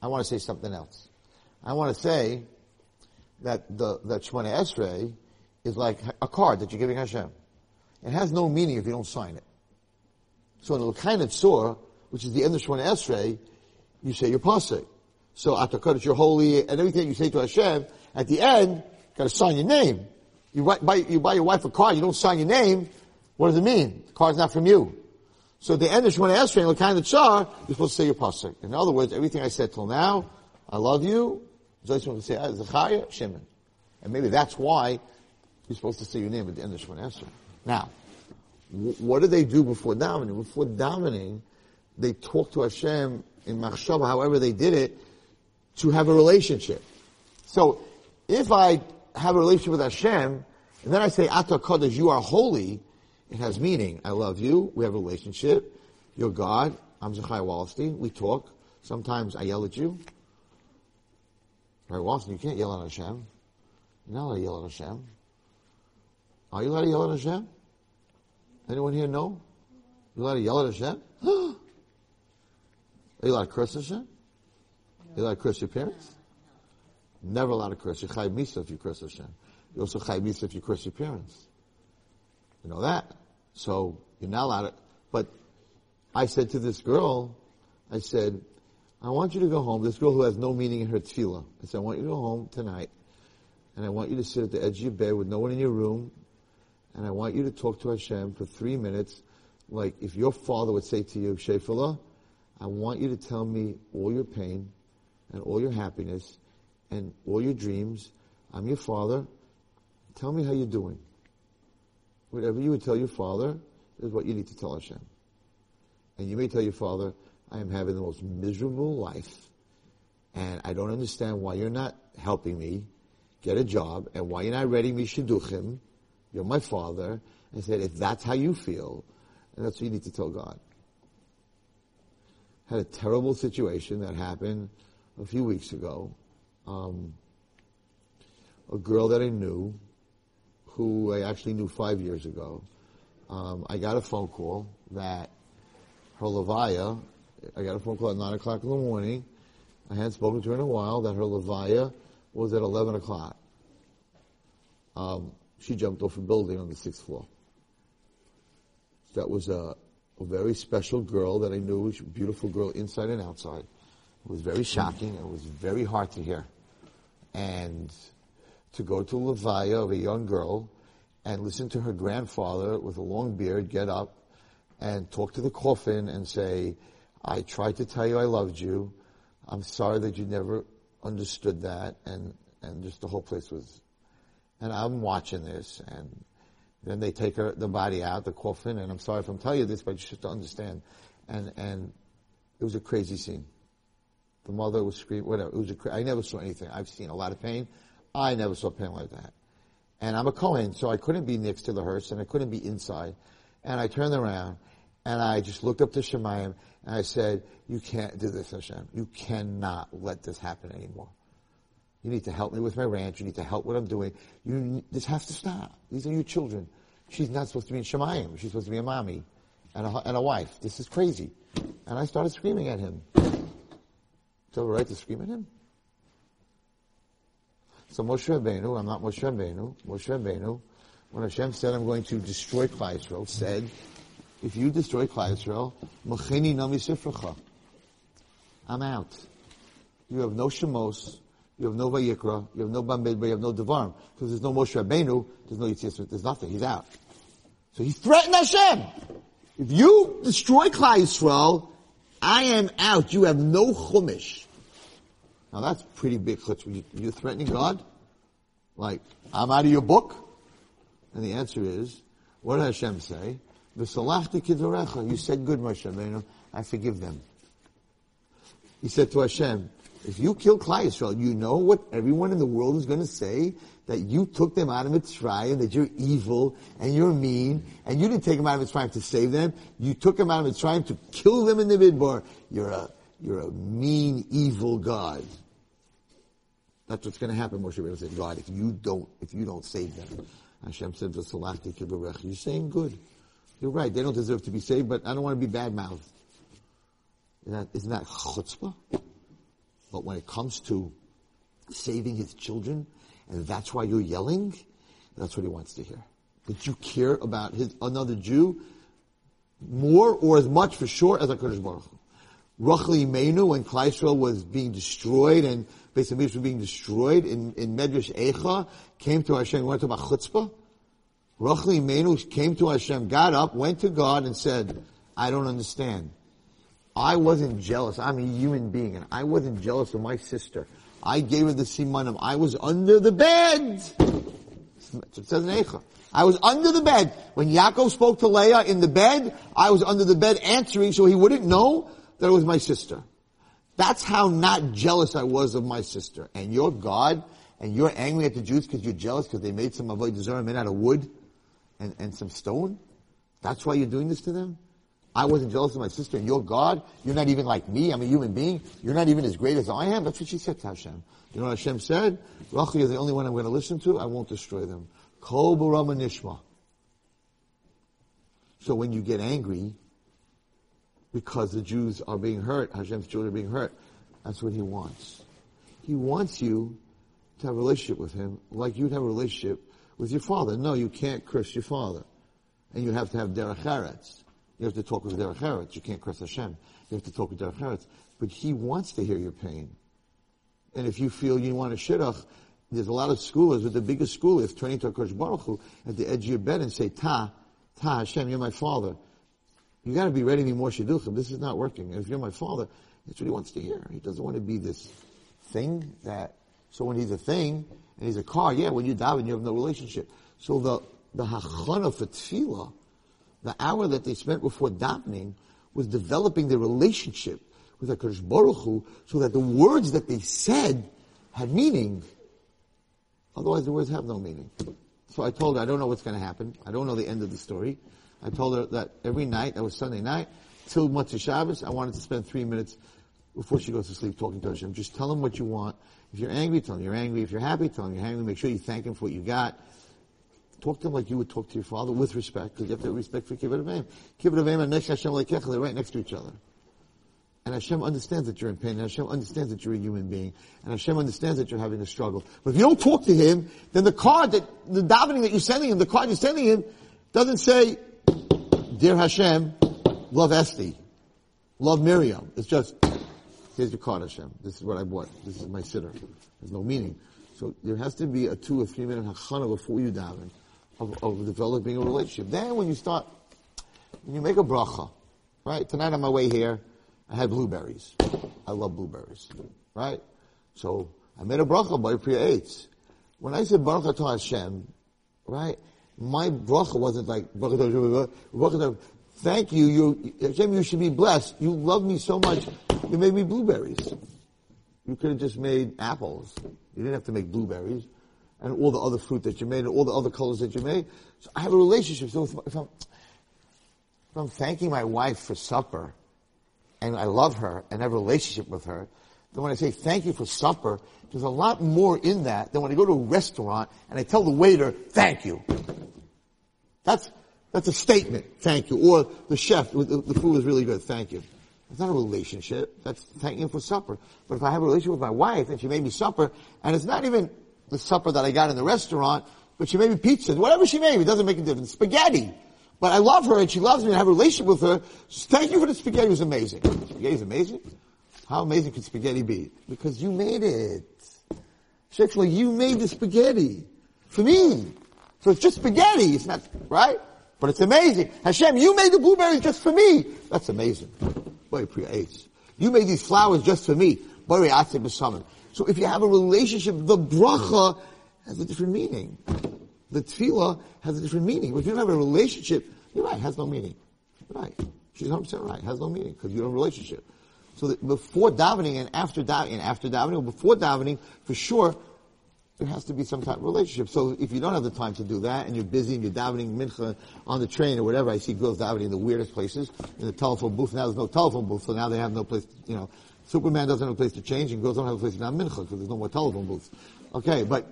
I want to say something else. I want to say that the, that Shemona Esrei is like a card that you're giving Hashem. It has no meaning if you don't sign it. So in of surah, which is the end of Shemona Esrei, you say your pasuk. So Ata Kodesh, you're holy, and everything you say to Hashem, at the end, you got to sign your name. You buy, you buy your wife a car, you don't sign your name, what does it mean? The car's not from you. So at the end of Shemona Esrei, kind of Tsar, you're supposed to say your pasuk. In other words, everything I said till now, I love you, Zoyis to say, ah, Zechariah, Shimon. And maybe that's why you're supposed to say your name at the end of Shemona Esrei. Now, what did they do before davening? Before davening, they talked to Hashem in Machshava, however they did it, to have a relationship. So, if I have a relationship with Hashem, and then I say, Ata Kodesh, you are holy, it has meaning. I love you, we have a relationship, you're God, I'm Zechariah Wallerstein, we talk, sometimes I yell at you. Right, Wallerstein, you can't yell at Hashem. You're not allowed to yell at Hashem. Are you allowed to yell at Hashem? Anyone here know? You allowed to yell at Hashem? [GASPS] Are you allowed to curse Hashem? You allowed to curse your parents? Never allowed to curse. You're chayv misa if you curse Hashem. You also chayv misa if you curse your parents. You know that. So you're not allowed to. But I said to this girl, I said, I want you to go home. This girl who has no meaning in her tefillah. I said, I want you to go home tonight, and I want you to sit at the edge of your bed with no one in your room, and I want you to talk to Hashem for three minutes, like if your father would say to you, Shefala, I want you to tell me all your pain and all your happiness and all your dreams. I'm your father. Tell me how you're doing. Whatever you would tell your father is what you need to tell Hashem. And you may tell your father, I am having the most miserable life, and I don't understand why you're not helping me get a job, and why you're not ready me shidduchim. You're my father. I said, if that's how you feel, and that's what you need to tell God. Had a terrible situation that happened a few weeks ago. Um, a girl that I knew, who I actually knew five years ago, um, I got a phone call that her levaya, I got a phone call at 9 o'clock in the morning. I hadn't spoken to her in a while, that her levaya was at 11 o'clock. Um, she jumped off a building on the sixth floor. That was a, a very special girl that I knew, she was a beautiful girl inside and outside. It was very shocking. It was very hard to hear. And to go to levaya of a young girl and listen to her grandfather with a long beard get up and talk to the coffin and say, I tried to tell you I loved you. I'm sorry that you never understood that. And, and just the whole place was, and I'm watching this and then they take her, the body out, the coffin, and I'm sorry if I'm telling you this, but you should understand. And, and it was a crazy scene. The mother was screaming, whatever. It was a, I never saw anything. I've seen a lot of pain. I never saw pain like that. And I'm a Kohen, so I couldn't be next to the hearse and I couldn't be inside. And I turned around and I just looked up to Shemayim and I said, you can't do this, Hashem. You cannot let this happen anymore. You need to help me with my ranch. You need to help what I'm doing. You, this has to stop. These are your children. she's not supposed to be in Shemayim. She's supposed to be a mommy and a, and a wife. This is crazy. And I started screaming at him. So right to scream at him? So Moshe Rabbeinu, I'm not Moshe Rabbeinu, Moshe Rabbeinu, when Hashem said I'm going to destroy Klal Yisrael, said, if you destroy Klal Yisrael, Mecheini Na Misifrecha. I'm out. You have no Shemos, you have no Vayikra, you have no Bamidbar, you have no Devarim. Because there's no Moshe Rabbeinu, there's no Yitzhak, there's nothing. He's out. So he threatened Hashem. If you destroy Klal Yisrael, I am out. You have no Chumash. Now that's pretty big chutzpah. You're threatening God? Like, I'm out of your book? And the answer is, what did Hashem say? V'salachti kidvarecha. You said good, Moshe Rabbeinu. I forgive them. He said to Hashem, if you kill Klal Yisrael, you know what everyone in the world is going to say? That you took them out of Mitzrayim, that you're evil, and you're mean, and you didn't take them out of Mitzrayim to save them. You took them out of Mitzrayim to kill them in the Midbar. You're a, you're a mean, evil God. That's what's going to happen, Moshe Rabbeinu said, God, if you don't, if you don't save them. Hashem said, you're saying good. You're right, they don't deserve to be saved, but I don't want to be bad mouthed. Isn't that, isn't that chutzpah? But when it comes to saving his children, and that's why you're yelling, that's what he wants to hear. That you care about his, another Jew more or as much for sure as a Kadosh Baruch Hu. Rachel Imeinu, when Klal was being destroyed and basically was being destroyed in, in Medrash Eicha, came to Hashem, went to about chutzpah. Rachel Imeinu came to Hashem, got up, went to God and said, I don't understand. I wasn't jealous. I'm a human being, and I wasn't jealous of my sister. I gave her the simanim. I was under the bed. It says in Eicha. I was under the bed. When Yaakov spoke to Leah in the bed, I was under the bed answering so he wouldn't know that it was my sister. That's how not jealous I was of my sister. And you're God, and you're angry at the Jews because you're jealous because they made some avodah zarah made out of wood and, and some stone. That's why you're doing this to them? I wasn't jealous of my sister, and you're God. You're not even like me. I'm a human being. You're not even as great as I am. That's what she said to Hashem. You know what Hashem said? Rachel is the only one I'm going to listen to. I won't destroy them. Kol barama nishma. So when you get angry because the Jews are being hurt, Hashem's children are being hurt, that's what He wants. He wants you to have a relationship with Him like you'd have a relationship with your father. No, you can't curse your father. And you have to have derech eretz. You have to talk with Derech Eretz. You can't curse Hashem. You have to talk with Derech Eretz. But He wants to hear your pain. And if you feel you want a shidduch, there's a lot of schoolers, but the biggest school is turning to a Baruch Hu at the edge of your bed and say, Ta, Ta, Hashem, you're my father. You gotta be ready to be more shidduchim. This is not working. And if you're my father, that's what he wants to hear. He doesn't want to be this thing that, so when he's a thing, and he's a car, yeah, when you daven, you have no relationship. So the, the hachana for tefillah, the hour that they spent before davening was developing their relationship with HaKadosh Baruch Hu so that the words that they said had meaning. Otherwise the words have no meaning. So I told her, I don't know what's going to happen. I don't know the end of the story. I told her that every night, that was Sunday night, till Motzei Shabbos, I wanted to spend three minutes before she goes to sleep talking to Hashem. Just tell him what you want. If you're angry, tell him you're angry. If you're happy, tell him you're happy. Make sure you thank him for what you got. Talk to him like you would talk to your father with respect, because you have to have respect for Kibbud Av Va'em. Kibbut Avim and Nesh Hashem Lekecha, they're right next to each other. And Hashem understands that you're in pain, and Hashem understands that you're a human being, and Hashem understands that you're having a struggle. But if you don't talk to him, then the card that, the davening that you're sending him, the card you're sending him, doesn't say, Dear Hashem, love Esti, love Miriam. It's just, here's your card Hashem. This is what I bought. This is my sitter. There's no meaning. So there has to be a two or three minute hachana before you daven of, of developing a relationship. Then when you start, when you make a bracha, right? Tonight on my way here, I had blueberries. I love blueberries, right? So I made a bracha by Pri Ha'eitz. When I said bracha to Hashem, right? My bracha wasn't like Thank you, you Hashem. You should be blessed. You love me so much. You made me blueberries. You could have just made apples. You didn't have to make blueberries and all the other fruit that you made and all the other colors that you made. So I have a relationship. So if, I'm, if I'm thanking my wife for supper and I love her and have a relationship with her, then when I say thank you for supper, there's a lot more in that than when I go to a restaurant and I tell the waiter, thank you. That's, that's a statement. Thank you. Or the chef, the, the food was really good. Thank you. It's not a relationship. That's thanking for supper. But if I have a relationship with my wife and she made me supper, and it's not even the supper that I got in the restaurant, but she made me pizza, whatever she made it doesn't make a difference. Spaghetti. But I love her and she loves me and I have a relationship with her. Thank you for the spaghetti. It was amazing. Spaghetti is amazing. How amazing could spaghetti be? Because you made it. Actually, you made the spaghetti. For me. So it's just spaghetti. It's not, right? But it's amazing. Hashem, you made the blueberries just for me. That's amazing. Boy, You made these flowers just for me. So if you have a relationship, the bracha has a different meaning. The tefillah has a different meaning. But if you don't have a relationship, you're right, has no meaning. You're right. She's 100% right. Has no meaning because you don't have a relationship. So before davening and after davening, and after davening or before davening, for sure, there has to be some type of relationship. So if you don't have the time to do that and you're busy and you're davening mincha on the train or whatever, I see girls davening in the weirdest places, in the telephone booth. Now there's no telephone booth, so now they have no place, you know, Superman doesn't have a place to change and girls don't have a place to not mincha because there's no more telephone booths. Okay, but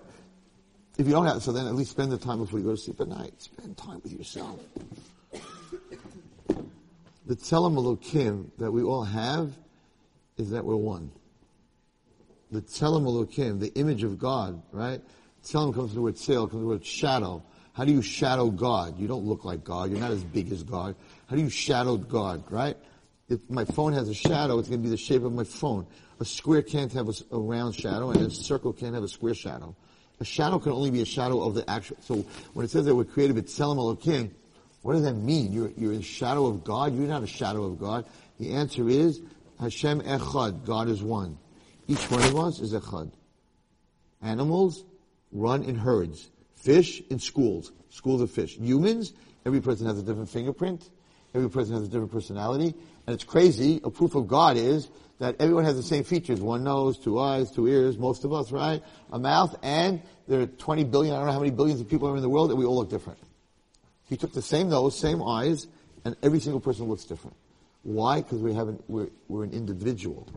if you don't have, so then at least spend the time before you go to sleep at night. Spend time with yourself. The Tzelem Elokim that we all have is that we're one the Tzelem Elokim, the image of God, right? Tzelem comes from the word tzel, comes from the word shadow. How do you shadow God? You don't look like God. You're not as big as God. How do you shadow God, right? If my phone has a shadow, it's going to be the shape of my phone. A square can't have a, a round shadow, and a circle can't have a square shadow. A shadow can only be a shadow of the actual. So when it says that we're created with Tzelem Elokim, what does that mean? You're, you're a shadow of God. You're not a shadow of God. The answer is Hashem Echad. God is one. Each one of us is Echad. Animals run in herds. Fish in schools. Schools of fish. Humans, every person has a different fingerprint. Every person has a different personality. And it's crazy. A proof of God is that everyone has the same features. One nose, two eyes, two ears, most of us, right? A mouth, and there are 20 billion, I don't know how many billions of people are in the world, and we all look different. He took the same nose, same eyes, and every single person looks different. Why? Because we have an, we're, we're an individual.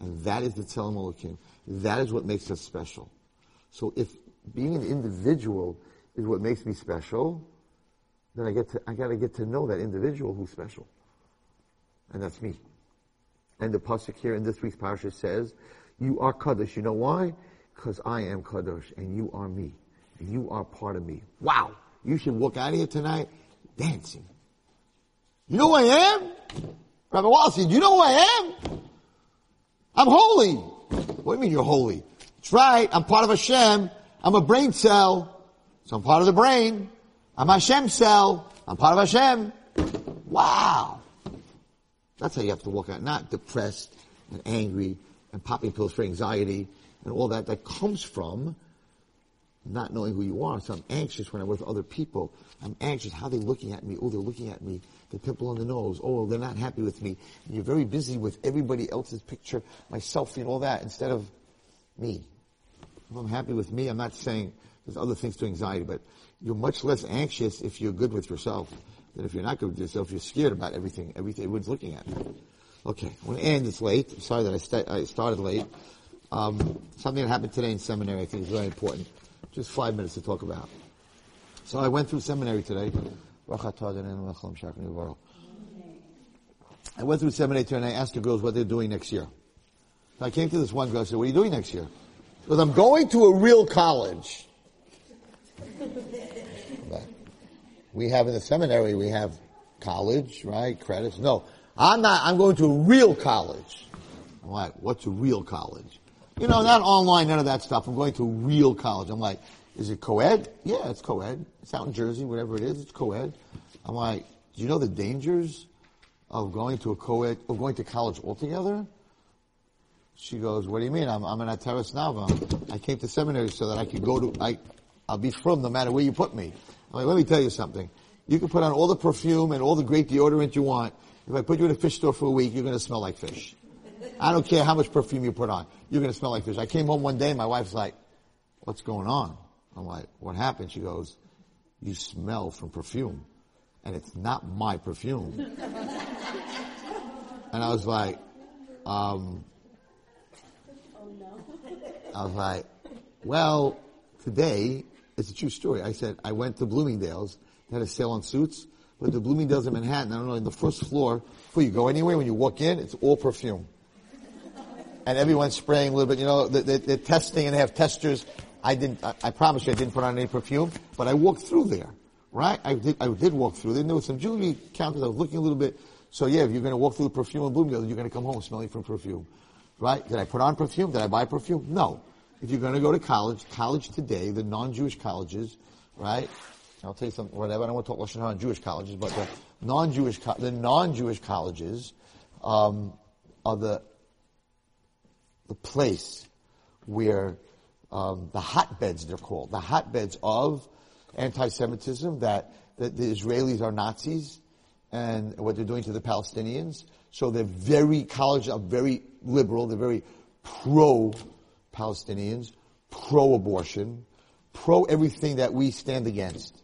And that is the Tzelem Elokim. That is what makes us special. So if being an individual is what makes me special, then I get to, I gotta get to know that individual who's special. And that's me. And the pasuk here in this week's parasha says, you are Kaddish. You know why? Because I am Kaddish and you are me. And you are part of me. Wow! You should walk out of here tonight dancing. You know who I am? Rabbi Wallace, you know who I am? I'm holy. What do you mean you're holy? That's right. I'm part of Hashem. I'm a brain cell. So I'm part of the brain. I'm Hashem cell. I'm part of Hashem. Wow. That's how you have to walk out. Not depressed and angry and popping pills for anxiety and all that. That comes from not knowing who you are. So I'm anxious when I'm with other people. I'm anxious. How are they looking at me? Oh, they're looking at me. The pimple on the nose. Oh, they're not happy with me. And you're very busy with everybody else's picture, my selfie and all that, instead of me. If I'm happy with me, I'm not saying there's other things to anxiety, but you're much less anxious if you're good with yourself than if you're not good with yourself. You're scared about everything. Everything everyone's looking at. You. Okay, want to end. It's late. I'm sorry that I, st- I started late. Um, something that happened today in seminary I think is very important. Just five minutes to talk about. So I went through seminary today. I went through seminary today and I asked the girls what they're doing next year. So I came to this one girl, I said, what are you doing next year? Because I'm going to a real college. [LAUGHS] But we have in the seminary, we have college, right? Credits. No, I'm not, I'm going to a real college. I'm like, what's a real college? You know, not online, none of that stuff. I'm going to a real college. I'm like, is it co-ed? Yeah, it's co-ed. It's out in Jersey, whatever it is, it's co-ed. I'm like, do you know the dangers of going to a co-ed, of going to college altogether? She goes, what do you mean? I'm, I'm an Ateres Nava. I came to seminary so that I could go to, I, I'll be from no matter where you put me. I'm like, let me tell you something. You can put on all the perfume and all the great deodorant you want. If I put you in a fish store for a week, you're going to smell like fish. I don't care how much perfume you put on. You're going to smell like fish. I came home one day and my wife's like, what's going on? I'm like, what happened? She goes, you smell from perfume. And it's not my perfume. [LAUGHS] and I was like, um, Oh no. I was like, well, today, it's a true story. I said, I went to Bloomingdale's They had a sale on suits. But the Bloomingdale's in Manhattan, I don't know, in the first floor, before you go anywhere, when you walk in, it's all perfume. And everyone's spraying a little bit, you know, they're, they're testing and they have testers. I didn't, I, I promise you I didn't put on any perfume, but I walked through there, right? I did, I did walk through there. There was some jewelry counters. I was looking a little bit. So yeah, if you're to walk through the perfume in Bloomingdale's, you're to come home smelling from perfume, right? Did I put on perfume? Did I buy perfume? No. If you're going to go to college, college today, the non-Jewish colleges, right? I'll tell you something, whatever. I don't want to talk Lashon on Jewish colleges, but the non-Jewish, the non-Jewish colleges, um, are the, the place where, um, the hotbeds, they're called, the hotbeds of anti-Semitism that, that the Israelis are Nazis and what they're doing to the Palestinians. So they're very, colleges are very liberal, they're very pro-Palestinians, pro-abortion, pro everything that we stand against.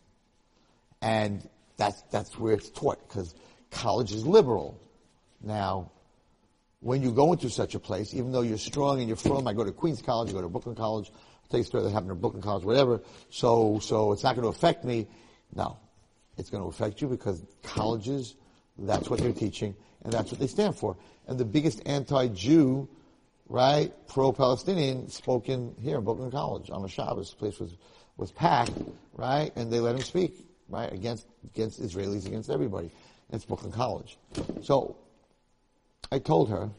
And that's, that's where it's taught, because college is liberal. Now, when you go into such a place, even though you're strong and you're from, I go to Queens College, I go to Brooklyn College, I'll tell you a story that happened at Brooklyn College, whatever, so, so it's not going to affect me. No. It's going to affect you because colleges, that's what they're teaching, and that's what they stand for. And the biggest anti-Jew, right, pro-Palestinian, spoken here in Brooklyn College on a Shabbos. The place was, was packed, right, and they let him speak right? Against, against Israelis, against everybody. It's Brooklyn College. So, I told her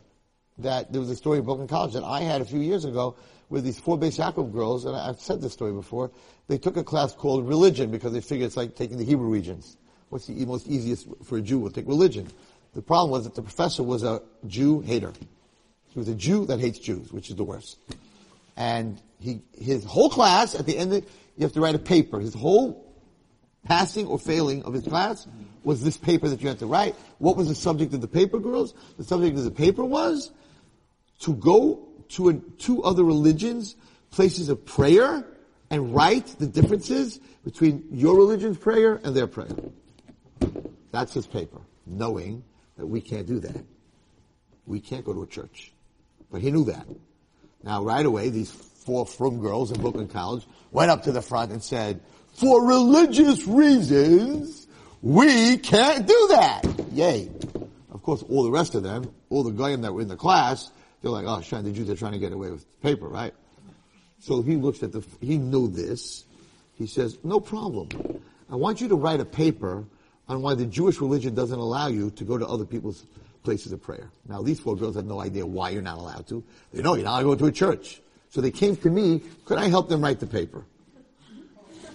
that there was a story at Brooklyn College that I had a few years ago with these four Beis Yaakov girls, and I've said this story before. They took a class called religion because they figured it's like taking the Hebrew regions. What's the most easiest for a Jew? We'll take religion. The problem was that the professor was a Jew hater. He was a Jew that hates Jews, which is the worst. And he, his whole class, at the end of, you have to write a paper. His whole passing or failing of his class was this paper that you had to write. What was the subject of the paper, girls? The subject of the paper was to go to a, two other religions, places of prayer, and write the differences between your religion's prayer and their prayer. That's his paper, knowing that we can't do that. We can't go to a church. But he knew that. Now, right away, these four frum girls in Brooklyn College went up to the front and said, for religious reasons, we can't do that. Yay. Of course, all the rest of them, all the guys that were in the class, they're like, oh, Shan, the Jews are trying to get away with paper, right? So he looks at the, he knew this. He says, no problem. I want you to write a paper on why the Jewish religion doesn't allow you to go to other people's places of prayer. Now, these four girls have no idea why you're not allowed to. They know you're not allowed to go to a church. So they came to me, could I help them write the paper?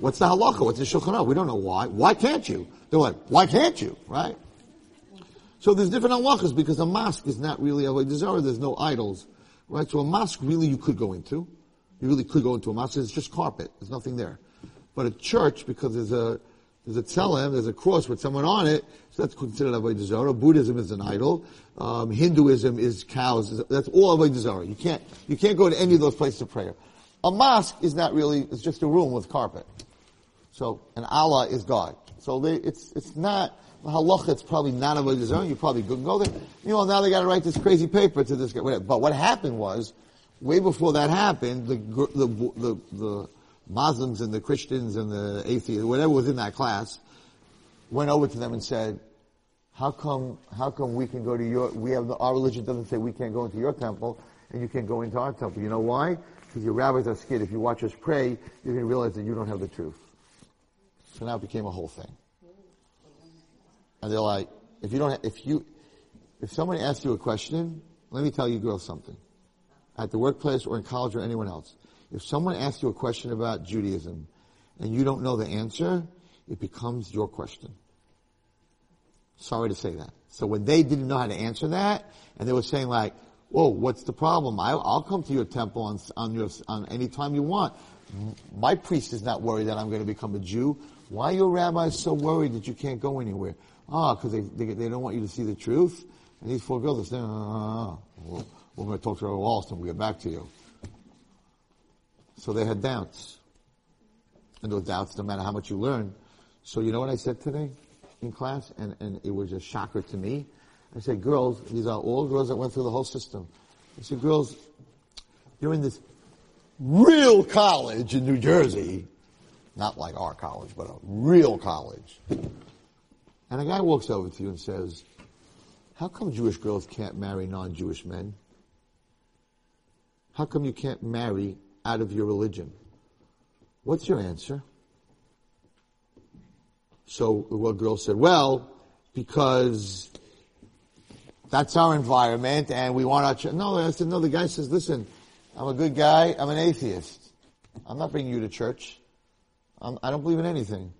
What's the halacha? What's the shulchan? We don't know why. Why can't you? They're like, why can't you? Right? So there's different halachas because a mosque is not really a desire. There's no idols, right? So a mosque really you could go into. You really could go into a mosque. It's just carpet. There's nothing there. But a church, because there's a there's a tzelem, there's a cross with someone on it, so that's considered avodah zarah. Buddhism is an idol. Um, Hinduism is cows. That's all avodah zarah. You can't you can't go to any of those places of prayer. A mosque is not really. It's just a room with carpet. So, and Allah is God. So they, it's, it's not, halacha, it's probably not a Zarah. You probably couldn't go there. You know, now they gotta write this crazy paper to this guy. But what happened was, way before that happened, the, the, the, the Muslims and the Christians and the atheists, whatever was in that class, went over to them and said, how come, how come we can go to your, we have, the, our religion doesn't say we can't go into your temple and you can't go into our temple. You know why? Because your rabbis are scared. If you watch us pray, you're going to realize that you don't have the truth. So now it became a whole thing. And they're like, if you don't, if you, if someone asks you a question, let me tell you girls something. At the workplace or in college or anyone else, if someone asks you a question about Judaism and you don't know the answer, it becomes your question. Sorry to say that. So when they didn't know how to answer that, and they were saying like, "Whoa, what's the problem? I, will come to your temple on on your on any time you want." My priest is not worried that I'm going to become a Jew. Why are your rabbis so worried that you can't go anywhere? Ah, because they, they, they, don't want you to see the truth. And these four girls are saying, ah, we're, we're going to talk to our Walston. We'll get back to you. So they had doubts. And those doubts, no matter how much you learn. So you know what I said today in class? And, and it was a shocker to me. I said, girls, these are all girls that went through the whole system. I said, girls, you're in this real college in New Jersey Not like our college, but a real college. And a guy walks over to you and says, how come Jewish girls can't marry non-Jewish men? How come you can't marry out of your religion? What's your answer? So the girl said, well, because that's our environment and we want our, ch-. no, I said, no, the guy says, listen, I'm a good guy, I'm an atheist. I'm not bringing you to church. I'm, I do not believe in anything.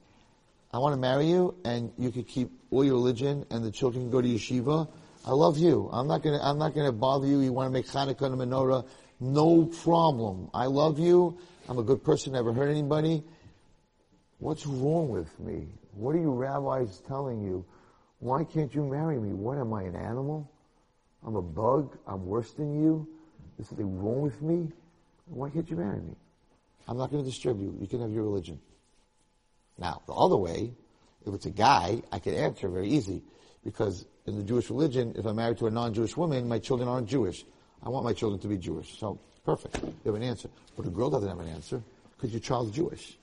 I want to marry you and you could keep all your religion and the children can go to yeshiva. I love you. I'm not gonna, I'm not gonna bother you. You want to make Hanukkah and a menorah. No problem. I love you. I'm a good person. Never hurt anybody. What's wrong with me? What are you rabbis telling you? Why can't you marry me? What am I, an animal? I'm a bug. I'm worse than you. There's something wrong with me. Why can't you marry me? I'm not going to disturb you. You can have your religion. Now, the other way, if it's a guy, I can answer very easy. Because in the Jewish religion, if I'm married to a non-Jewish woman, my children aren't Jewish. I want my children to be Jewish. So, perfect. You have an answer. But a girl doesn't have an answer because your child's Jewish.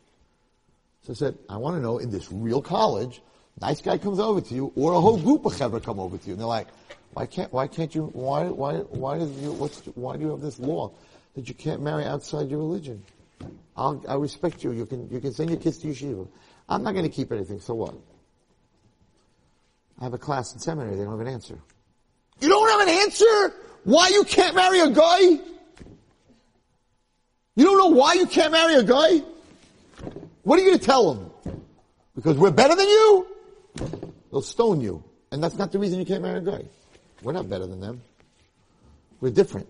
So I said, I want to know in this real college, nice guy comes over to you, or a whole group of chevra come over to you, and they're like, why can't, why can't you, why, why, why does you, what's, why do you have this law that you can't marry outside your religion? I'll, I respect you. You can, you can send your kids to yeshiva. I'm not going to keep anything, so what? I have a class in seminary, they don't have an answer. You don't have an answer? Why you can't marry a guy? You don't know why you can't marry a guy? What are you going to tell them? Because we're better than you? They'll stone you. And that's not the reason you can't marry a guy. We're not better than them. We're different.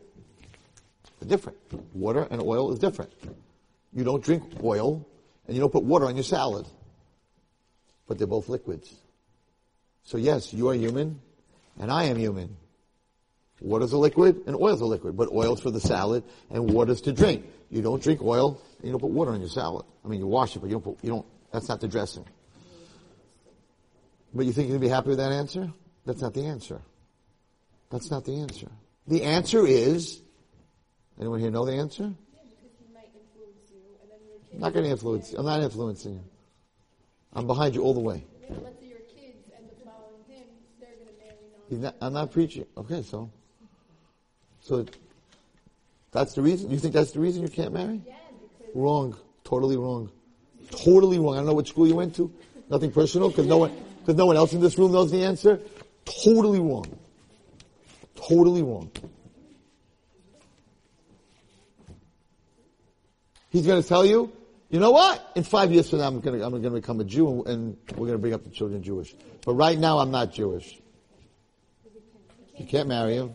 We're different. Water and oil is different. You don't drink oil and you don't put water on your salad. But they're both liquids. So yes, you are human and I am human. Water's a liquid and oil is a liquid, but oil is for the salad and water is to drink. You don't drink oil and you don't put water on your salad. I mean, you wash it, but you don't put, you don't, that's not the dressing. But you think you're going to be happy with that answer? That's not the answer. That's not the answer. The answer is, anyone here know the answer? I'm not going to influence you. I'm not influencing you. I'm behind you all the way. Not, I'm not preaching. Okay, so, so that's the reason. You think that's the reason you can't marry? Yeah, wrong. Totally wrong. Totally wrong. I don't know what school you went to. Nothing personal, because no one, because no one else in this room knows the answer. Totally wrong. Totally wrong. He's going to tell you, you know what? In five years from now, I'm going to, I'm going to become a Jew, and, and we're going to bring up the children Jewish. But right now, I'm not Jewish. You can't marry him.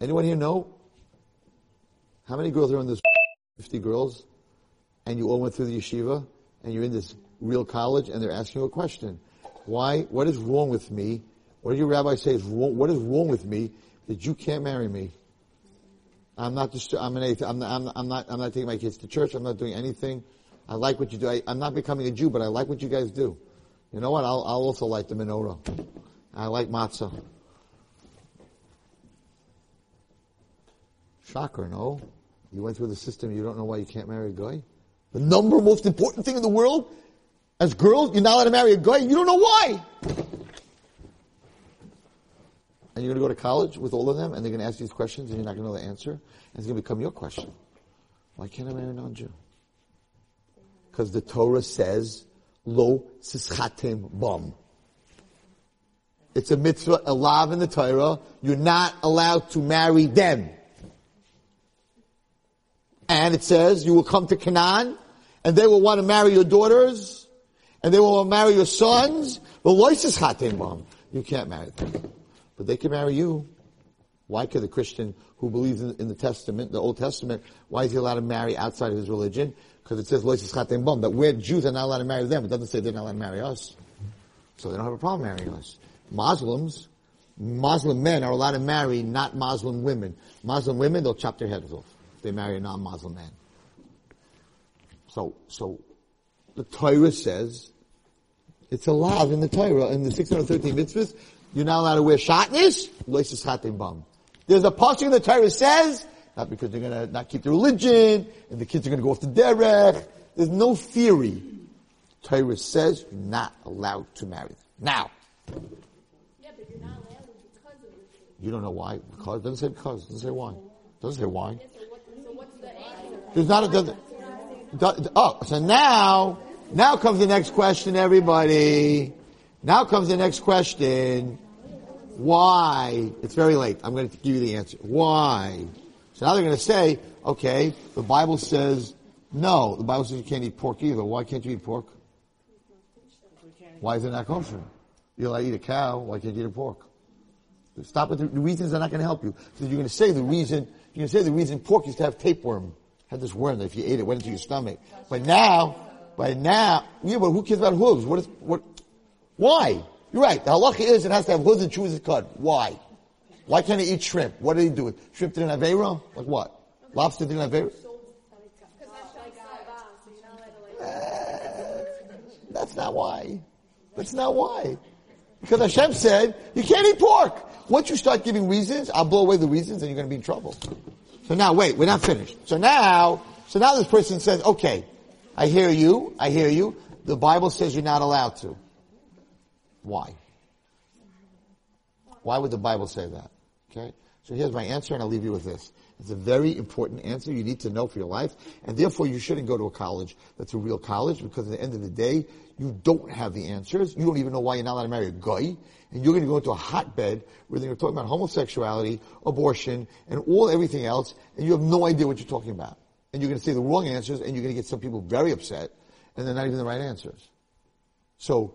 Anyone here know? How many girls are in this? 50 girls? And you all went through the yeshiva? And you're in this real college and they're asking you a question. Why, what is wrong with me? What do your rabbi say is wrong, what is wrong with me that you can't marry me? I'm not just, I'm an atheist. I'm not, I'm, I'm not, I'm not taking my kids to church. I'm not doing anything. I like what you do. I, am not becoming a Jew, but I like what you guys do. You know what? I'll, I'll also like the menorah. I like matzah. Shocker, no? You went through the system, you don't know why you can't marry a guy? The number most important thing in the world? As girls, you're not allowed to marry a guy, you don't know why! And you're to go to college with all of them, and they're to ask these questions, and you're not to know the answer, and it's to become your question. Why can't I marry a non-Jew? Because the Torah says, lo sischatim bam. It's a mitzvah, a law in the Torah. You're not allowed to marry them. And it says you will come to Canaan and they will want to marry your daughters and they will want to marry your sons. But lo sischatim You can't marry them. But they can marry you. Why could the Christian who believes in, the Testament, the Old Testament, why is he allowed to marry outside of his religion? Because it says lo sischatim bam. That we're Jews are not allowed to marry them. It doesn't say they're not allowed to marry us. So they don't have a problem marrying us. Muslims, Muslim men are allowed to marry not Muslim women. Muslim women, they'll chop their heads off they marry a non-Muslim man. So, so the Torah says it's allowed in the Torah in the 613 mitzvahs. You're not allowed to wear shatnez. There's a passage in the Torah says not because they're gonna not keep the religion, and the kids are gonna go off the derech. There's no theory. Torah says you're not allowed to marry them. Now. Yeah, but you're not allowed because of it. You don't know why. Because doesn't say because. Doesn't say why. Doesn't say why. So, what, so what's the answer? There's not a. Oh, so now, now comes the next question, everybody. Now comes the next question. Why? It's very late. I'm going to give you the answer. Why? So now they're going to say, okay, the Bible says no. The Bible says you can't eat pork either. Why can't you eat pork? Why is it not kosher? You're allowed to eat a cow. Why can't you eat a pork? Stop with the, the reasons are not going to help you. So you're going to say the reason, you're going to say the reason pork used to have tapeworm. Had this worm that if you ate it, went into your stomach. But now, but now, yeah, but who cares about hooves? What is, what, why? You're right. The halacha is it has to have hooves and chew as cut. Why? Why can't it eat shrimp? What did he do with shrimp didn't have Avera? Like what? Lobster didn't have allowed to like. That's not why. That's not why. Because Hashem said, you can't eat pork. Once you start giving reasons, I'll blow away the reasons and you're going to be in trouble. So now, wait, we're not finished. So now, so now this person says, okay, I hear you, I hear you. The Bible says you're not allowed to. Why? Why would the Bible say that? Okay? So here's my answer and I'll leave you with this. It's a very important answer you need to know for your life, and therefore you shouldn't go to a college that's a real college because at the end of the day, you don't have the answers. You don't even know why you're not allowed to marry a guy, and you're going to go into a hotbed where they're going to talk about homosexuality, abortion, and all everything else, and you have no idea what you're talking about. And you're going to say the wrong answers, and you're going to get some people very upset, and they're not even the right answers. So,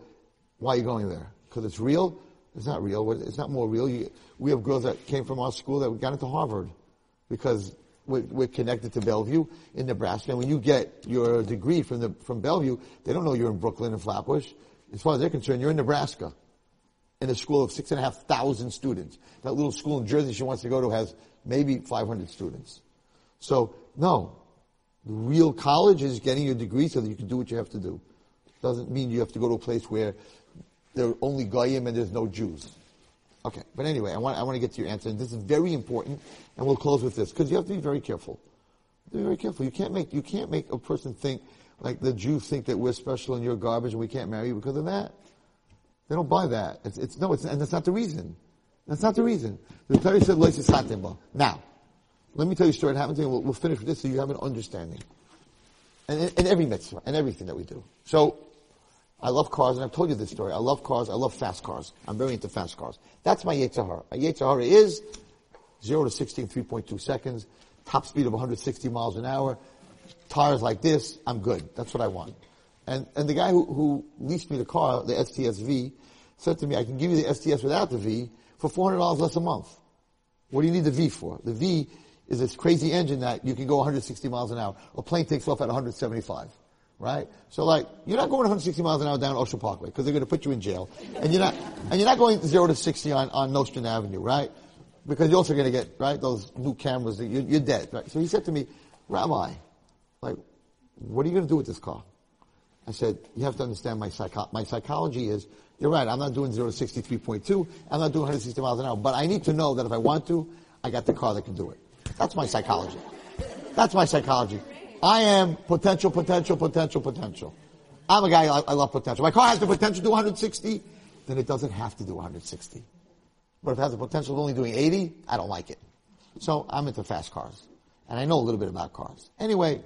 why are you going there? Because it's real? It's not real. It's not more real. You, we have girls that came from our school that got into Harvard because we're, we're connected to Bellevue in Nebraska. And when you get your degree from the from Bellevue, they don't know you're in Brooklyn and Flatbush. As far as they're concerned, you're in Nebraska in a school of six and a half thousand students. That little school in Jersey she wants to go to has maybe 500 students. So no, the real college is getting your degree so that you can do what you have to do. Doesn't mean you have to go to a place where there are only goyim and there's no Jews. Okay, but anyway, I want I want to get to your answer, and this is very important, and we'll close with this because you have to be very careful. Be very careful. You can't make you can't make a person think like the Jews think that we're special and you're garbage and we can't marry you because of that. They don't buy that. It's, it's no, it's, and that's not the reason. That's not the reason. The Torah said. Now, let me tell you a story that happened to me. We'll, we'll finish with this so you have an understanding. And in every mitzvah and everything that we do. So, I love cars, and I've told you this story. I love cars. I love fast cars. I'm very into fast cars. That's my Yetzer Hara. My Yetzer Hara is 0 to 60 in 3.2 seconds, top speed of 160 miles an hour, tires like this, I'm good. That's what I want. And, and the guy who, who leased me the car, the STS-V, said to me, I can give you the STS without the V for $400 less a month. What do you need the V for? The V is this crazy engine that you can go 160 miles an hour. A plane takes off at 175 right? So like, you're not going 160 miles an hour down Ocean Parkway because they're going to put you in jail, and you're not, and you're not going zero to 60 on on Nostrand Avenue, right? Because you're also going to get right those new cameras. You're, you're dead, right? So he said to me, Rabbi, like, what are you going to do with this car? I said, you have to understand my psycho- my psychology is, you're right, I'm not doing 0 to 63.2, I'm not doing 160 miles an hour, but I need to know that if I want to, I got the car that can do it. That's my psychology. That's my psychology. I am potential, potential, potential, potential. I'm a guy, I, I love potential. My car has the potential to do 160, then it doesn't have to do 160. But if it has the potential of only doing 80, I don't like it. So I'm into fast cars. And I know a little bit about cars. Anyway,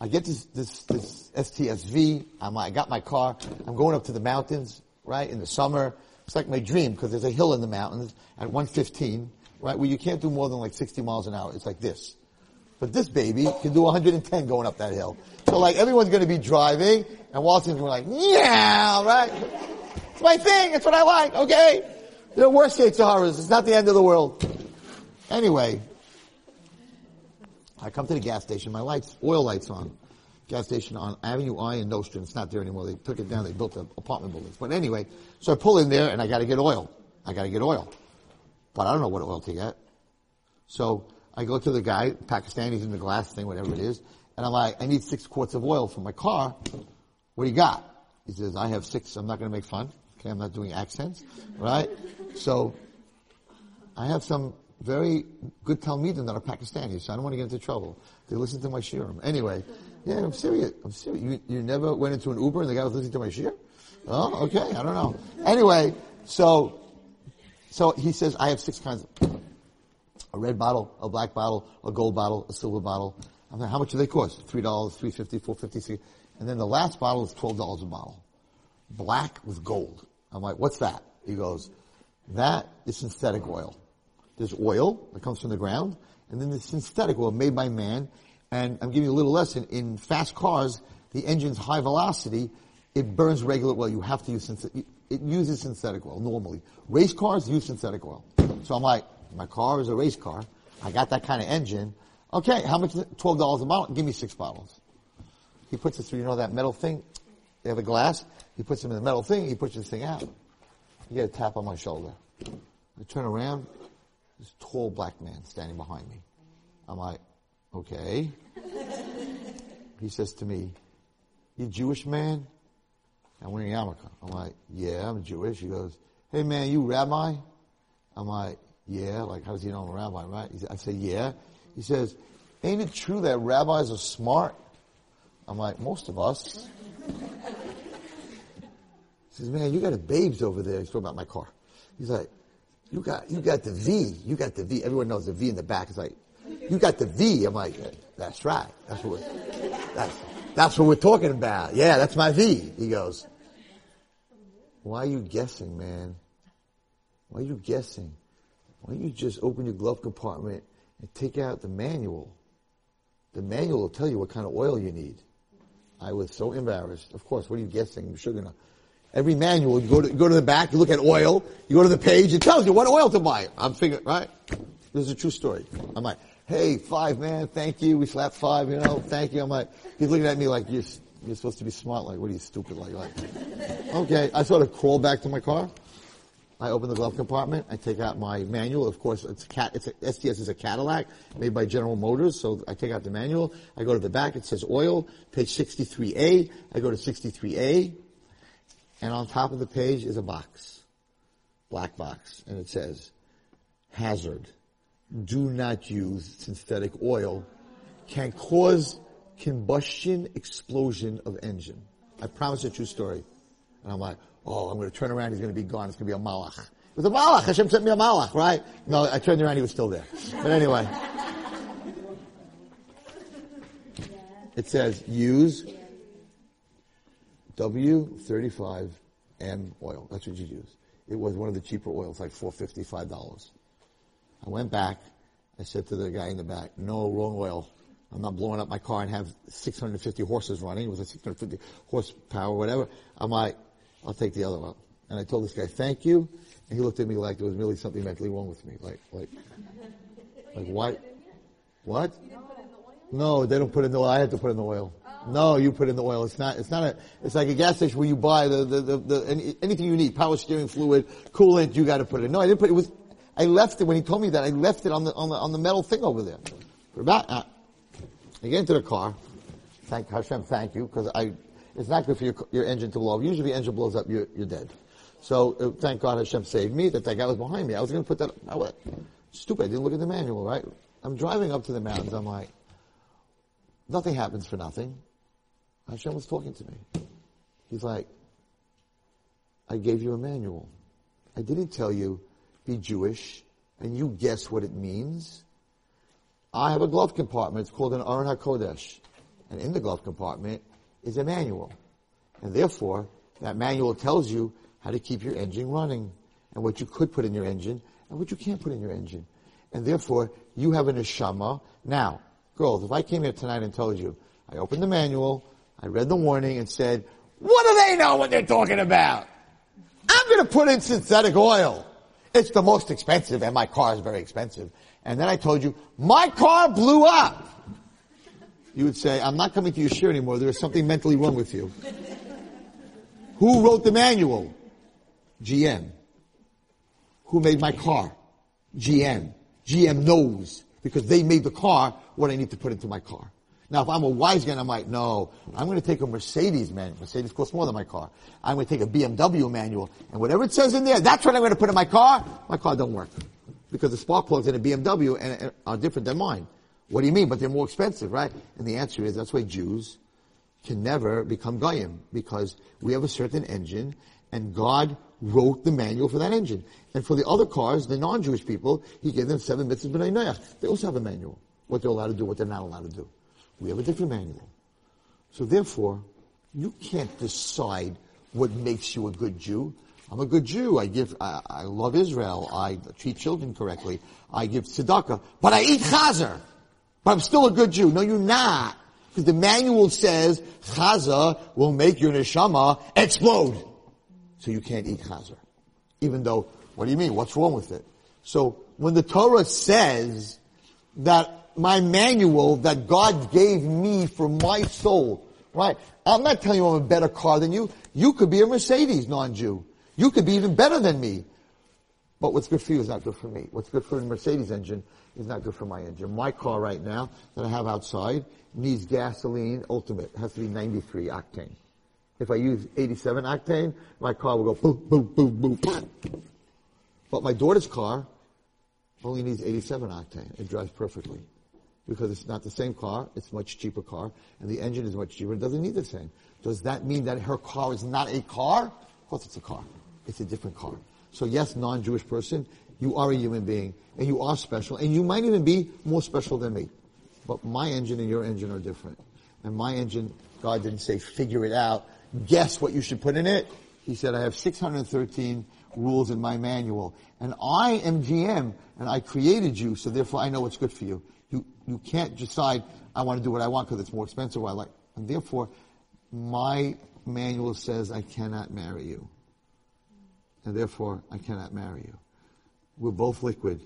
I get this, this, this STSV. I'm, I got my car. I'm going up to the mountains, right, in the summer. It's like my dream because there's a hill in the mountains at 115, right, where you can't do more than like 60 miles an hour. It's like this. But this baby can do 110 going up that hill. So like everyone's going to be driving and Walton's going like, yeah, right? It's my thing. It's what I like. Okay. There are worse Saharas. It's not the end of the world. Anyway, I come to the gas station. My lights, oil lights on. Gas station on Avenue I in Nostrand. It's not there anymore. They took it down. They built an apartment buildings. But anyway, so I pull in there and I got to get oil. I got to get oil. But I don't know what oil to get. So I go to the guy, Pakistani's in the glass thing, whatever it is, and I'm like, I need six quarts of oil for my car. What do you got? He says, I have six. I'm not going to make fun. Okay, I'm not doing accents, right? So I have some very good Talmidim that are Pakistani, so I don't want to get into trouble. They listen to my shiurim. Anyway, yeah, I'm serious. I'm serious. You, you never went into an Uber and the guy was listening to my shiur? Oh, okay. I don't know. Anyway, so, so he says, I have six kinds of, a red bottle, a black bottle, a gold bottle, a silver bottle. I'm like, how much do they cost? Three dollars, three fifty, four fifty, six. And then the last bottle is twelve dollars a bottle. Black with gold. I'm like, what's that? He goes, that is synthetic oil. There's oil that comes from the ground, and then there's synthetic oil made by man. And I'm giving you a little lesson. In fast cars, the engine's high velocity, it burns regular oil. You have to use synthetic, it uses synthetic oil normally. Race cars use synthetic oil. So I'm like, my car is a race car. I got that kind of engine. Okay, how much? Twelve dollars a bottle. Give me six bottles. He puts it through, you know that metal thing? They have a glass. He puts them in the metal thing. He pushes this thing out. You get a tap on my shoulder. I turn around. This tall black man standing behind me. I'm like, okay. [LAUGHS] he says to me, you Jewish man? I'm wearing a yarmulke. I'm like, yeah, I'm Jewish. He goes, hey man, you rabbi? I'm like, yeah. Like, how does he know I'm a rabbi, right? I say, yeah. He says, ain't it true that rabbis are smart? I'm like, most of us. [LAUGHS] He says, man, you got a babes over there. He's talking about my car. He's like, you got, you got the V. You got the V. Everyone knows the V in the back. It's like, you got the V. I'm like, that's right. That's what that's, that's what we're talking about. Yeah, that's my V. He goes, why are you guessing, man? Why are you guessing? Why don't you just open your glove compartment and take out the manual? The manual will tell you what kind of oil you need. I was so embarrassed. Of course, what are you guessing? I'm sure gonna. Every manual, you go to, you go to the back, you look at oil, you go to the page, it tells you what oil to buy. I'm figuring, right? This is a true story. I'm like, hey, five man, thank you. We slapped five, you know, thank you. I'm like, he's looking at me like, you're, you're supposed to be smart. Like, what are you stupid? Like, like, okay. I sort of crawl back to my car. I open the glove compartment. I take out my manual. Of course, it's a cat. It's a, STS is a Cadillac made by General Motors. So I take out the manual. I go to the back. It says oil, page 63A. I go to 63A, and on top of the page is a box, black box, and it says, hazard. Do not use synthetic oil. Can cause combustion explosion of engine. I promise a true story. And I'm like, oh, I'm going to turn around. He's going to be gone. It's going to be a malach. It was a malach. Hashem sent me a malach, right? No, I turned around. He was still there. But anyway. It says use W35M oil. That's what you use. It was one of the cheaper oils, like four fifty, five dollars. I went back. I said to the guy in the back, no, wrong oil. I'm not blowing up my car and have 650 horses running. It was a 650 horsepower, whatever. I'm like, I'll take the other one. And I told this guy, thank you. And he looked at me like there was really something mentally wrong with me. Like, like, like what? What? No, they don't put in the oil. I had to put in the oil. No, you put in the oil. It's not, it's not a, it's like a gas station where you buy the, the, the, the any, anything you need, power steering fluid, coolant, you gotta put it in. No, I didn't put it, was, I left it, when he told me that, I left it on the, on the, on the metal thing over there. For about, uh, I get into the car. Thank Hashem, thank you, because I, it's not good for your, your engine to blow up. Usually if your engine blows up, you're, you're dead. So, uh, thank God Hashem saved me, that that guy was behind me. I was gonna put that, I stupid, I didn't look at the manual, right? I'm driving up to the mountains, I'm like, nothing happens for nothing. Hashem was talking to me. He's like, I gave you a manual. I didn't tell you, be Jewish, and you guess what it means. I have a glove compartment. It's called an Aron HaKodesh. And in the glove compartment is a manual. And therefore, that manual tells you how to keep your engine running and what you could put in your engine and what you can't put in your engine. And therefore, you have a neshama. Now, girls, if I came here tonight and told you, I opened the manual, I read the warning and said, what do they know what they're talking about? I'm gonna put in synthetic oil. It's the most expensive and my car is very expensive. And then I told you, my car blew up. You would say, I'm not coming to your share anymore. There is something mentally wrong with you. [LAUGHS] Who wrote the manual? GM. Who made my car? GM. GM knows because they made the car what I need to put into my car. Now, if I'm a wise guy, I might know, I'm going to take a Mercedes manual. Mercedes costs more than my car. I'm going to take a BMW manual, and whatever it says in there, that's what I'm going to put in my car. My car don't work. because the spark plugs in a BMW and, and are different than mine. What do you mean? But they're more expensive, right? And the answer is that's why Jews can never become goyim because we have a certain engine and God wrote the manual for that engine. And for the other cars, the non-Jewish people, He gave them seven mitzvahs b'nai noach. They also have a manual. What they're allowed to do, what they're not allowed to do. We have a different manual. So therefore, you can't decide what makes you a good Jew. I'm a good Jew. I give, I, I love Israel. I treat children correctly. I give tzedakah. But I eat chazer. But I'm still a good Jew. No, you're not. Because the manual says chazer will make your neshama explode. So you can't eat chazer. Even though, what do you mean? What's wrong with it? So when the Torah says that my manual that God gave me for my soul, right? I'm not telling you I'm a better car than you. You could be a Mercedes non-Jew. You could be even better than me. But what's good for you is not good for me. What's good for the Mercedes engine is not good for my engine. My car right now that I have outside needs gasoline ultimate. It has to be 93 octane. If I use 87 octane, my car will go boop, boop, boop, boop. But my daughter's car only needs 87 octane. It drives perfectly. Because it's not the same car, it's a much cheaper car, and the engine is much cheaper, it doesn't need the same. Does that mean that her car is not a car? Of course it's a car. It's a different car. So yes, non-Jewish person, you are a human being, and you are special, and you might even be more special than me. But my engine and your engine are different. And my engine, God didn't say figure it out, guess what you should put in it. He said, I have 613 rules in my manual. And I am GM, and I created you, so therefore I know what's good for you. You, you can't decide, I want to do what I want because it's more expensive, I like. And therefore, my manual says I cannot marry you. And therefore, I cannot marry you. We're both liquid.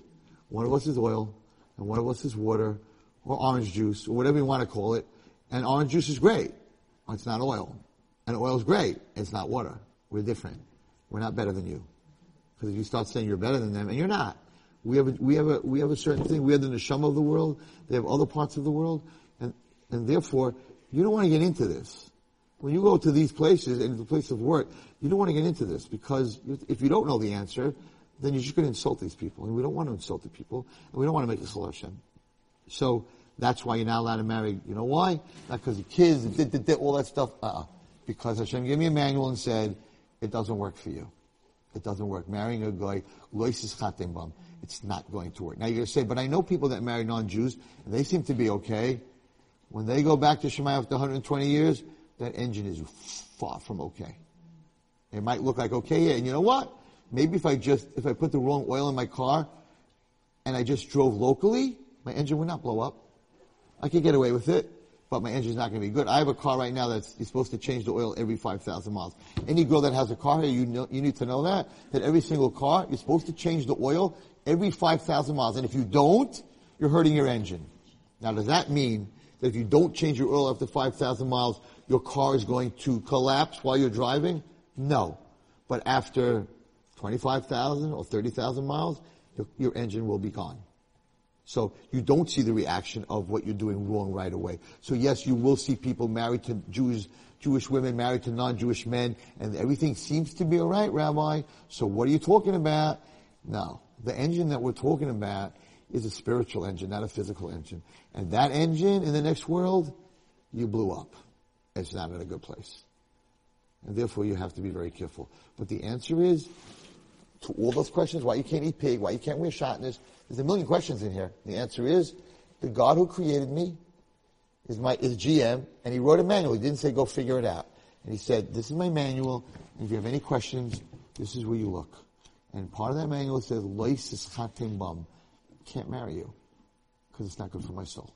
One of us is oil, and one of us is water, or orange juice, or whatever you want to call it. And orange juice is great. It's not oil. And oil is great. It's not water. We're different. We're not better than you. Because if you start saying you're better than them, and you're not. We have a, we have a, we have a certain thing. We have the neshama of the world. They have other parts of the world. And, and therefore, you don't want to get into this. When you go to these places and the place of work, you don't want to get into this because if you don't know the answer, then you're just going to insult these people. And we don't want to insult the people. And we don't want to make a solution. So, that's why you're not allowed to marry. You know why? Not because of kids, all that stuff. Uh-uh because Hashem gave me a manual and said, it doesn't work for you. It doesn't work. Marrying a guy, it's not going to work. Now you're going to say, but I know people that marry non-Jews, and they seem to be okay. When they go back to Shema after 120 years, that engine is far from okay. It might look like okay, yeah, and you know what? Maybe if I just, if I put the wrong oil in my car, and I just drove locally, my engine would not blow up. I could get away with it but my engine's not going to be good. I have a car right now that's you're supposed to change the oil every 5,000 miles. Any girl that has a car here, you know, you need to know that that every single car you're supposed to change the oil every 5,000 miles, and if you don't, you're hurting your engine. Now, does that mean that if you don't change your oil after 5,000 miles, your car is going to collapse while you're driving? No, but after 25,000 or 30,000 miles, your, your engine will be gone. So you don't see the reaction of what you're doing wrong right away. So yes, you will see people married to Jews, Jewish women married to non-Jewish men, and everything seems to be alright, Rabbi. So what are you talking about? No. The engine that we're talking about is a spiritual engine, not a physical engine. And that engine in the next world, you blew up. It's not in a good place. And therefore you have to be very careful. But the answer is, to all those questions, why you can't eat pig, why you can't wear shatnez, there's a million questions in here. The answer is, the God who created me is my, is GM, and he wrote a manual. He didn't say go figure it out. And he said, this is my manual, if you have any questions, this is where you look. And part of that manual says, lo sischatim bam. Can't marry you. Because it's not good for my soul.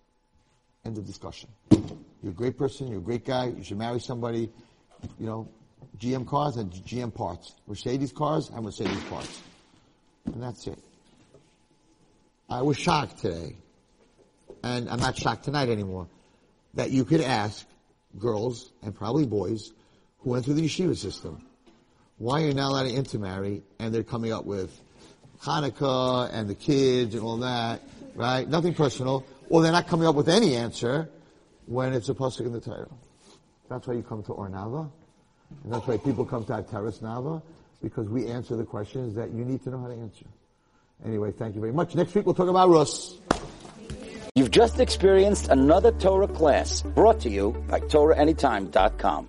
End of discussion. You're a great person, you're a great guy, you should marry somebody, you know, GM cars and GM parts. Mercedes cars and Mercedes parts. And that's it. I was shocked today, and I'm not shocked tonight anymore, that you could ask girls, and probably boys, who went through the yeshiva system, why you're you not allowed to intermarry, and they're coming up with Hanukkah and the kids and all that, right? Nothing personal. Or they're not coming up with any answer when it's a pasuk in the Torah. That's why you come to Ornava, and that's why people come to Teres Nava, because we answer the questions that you need to know how to answer. Anyway, thank you very much. Next week we'll talk about Rus. You've just experienced another Torah class brought to you by TorahAnytime.com.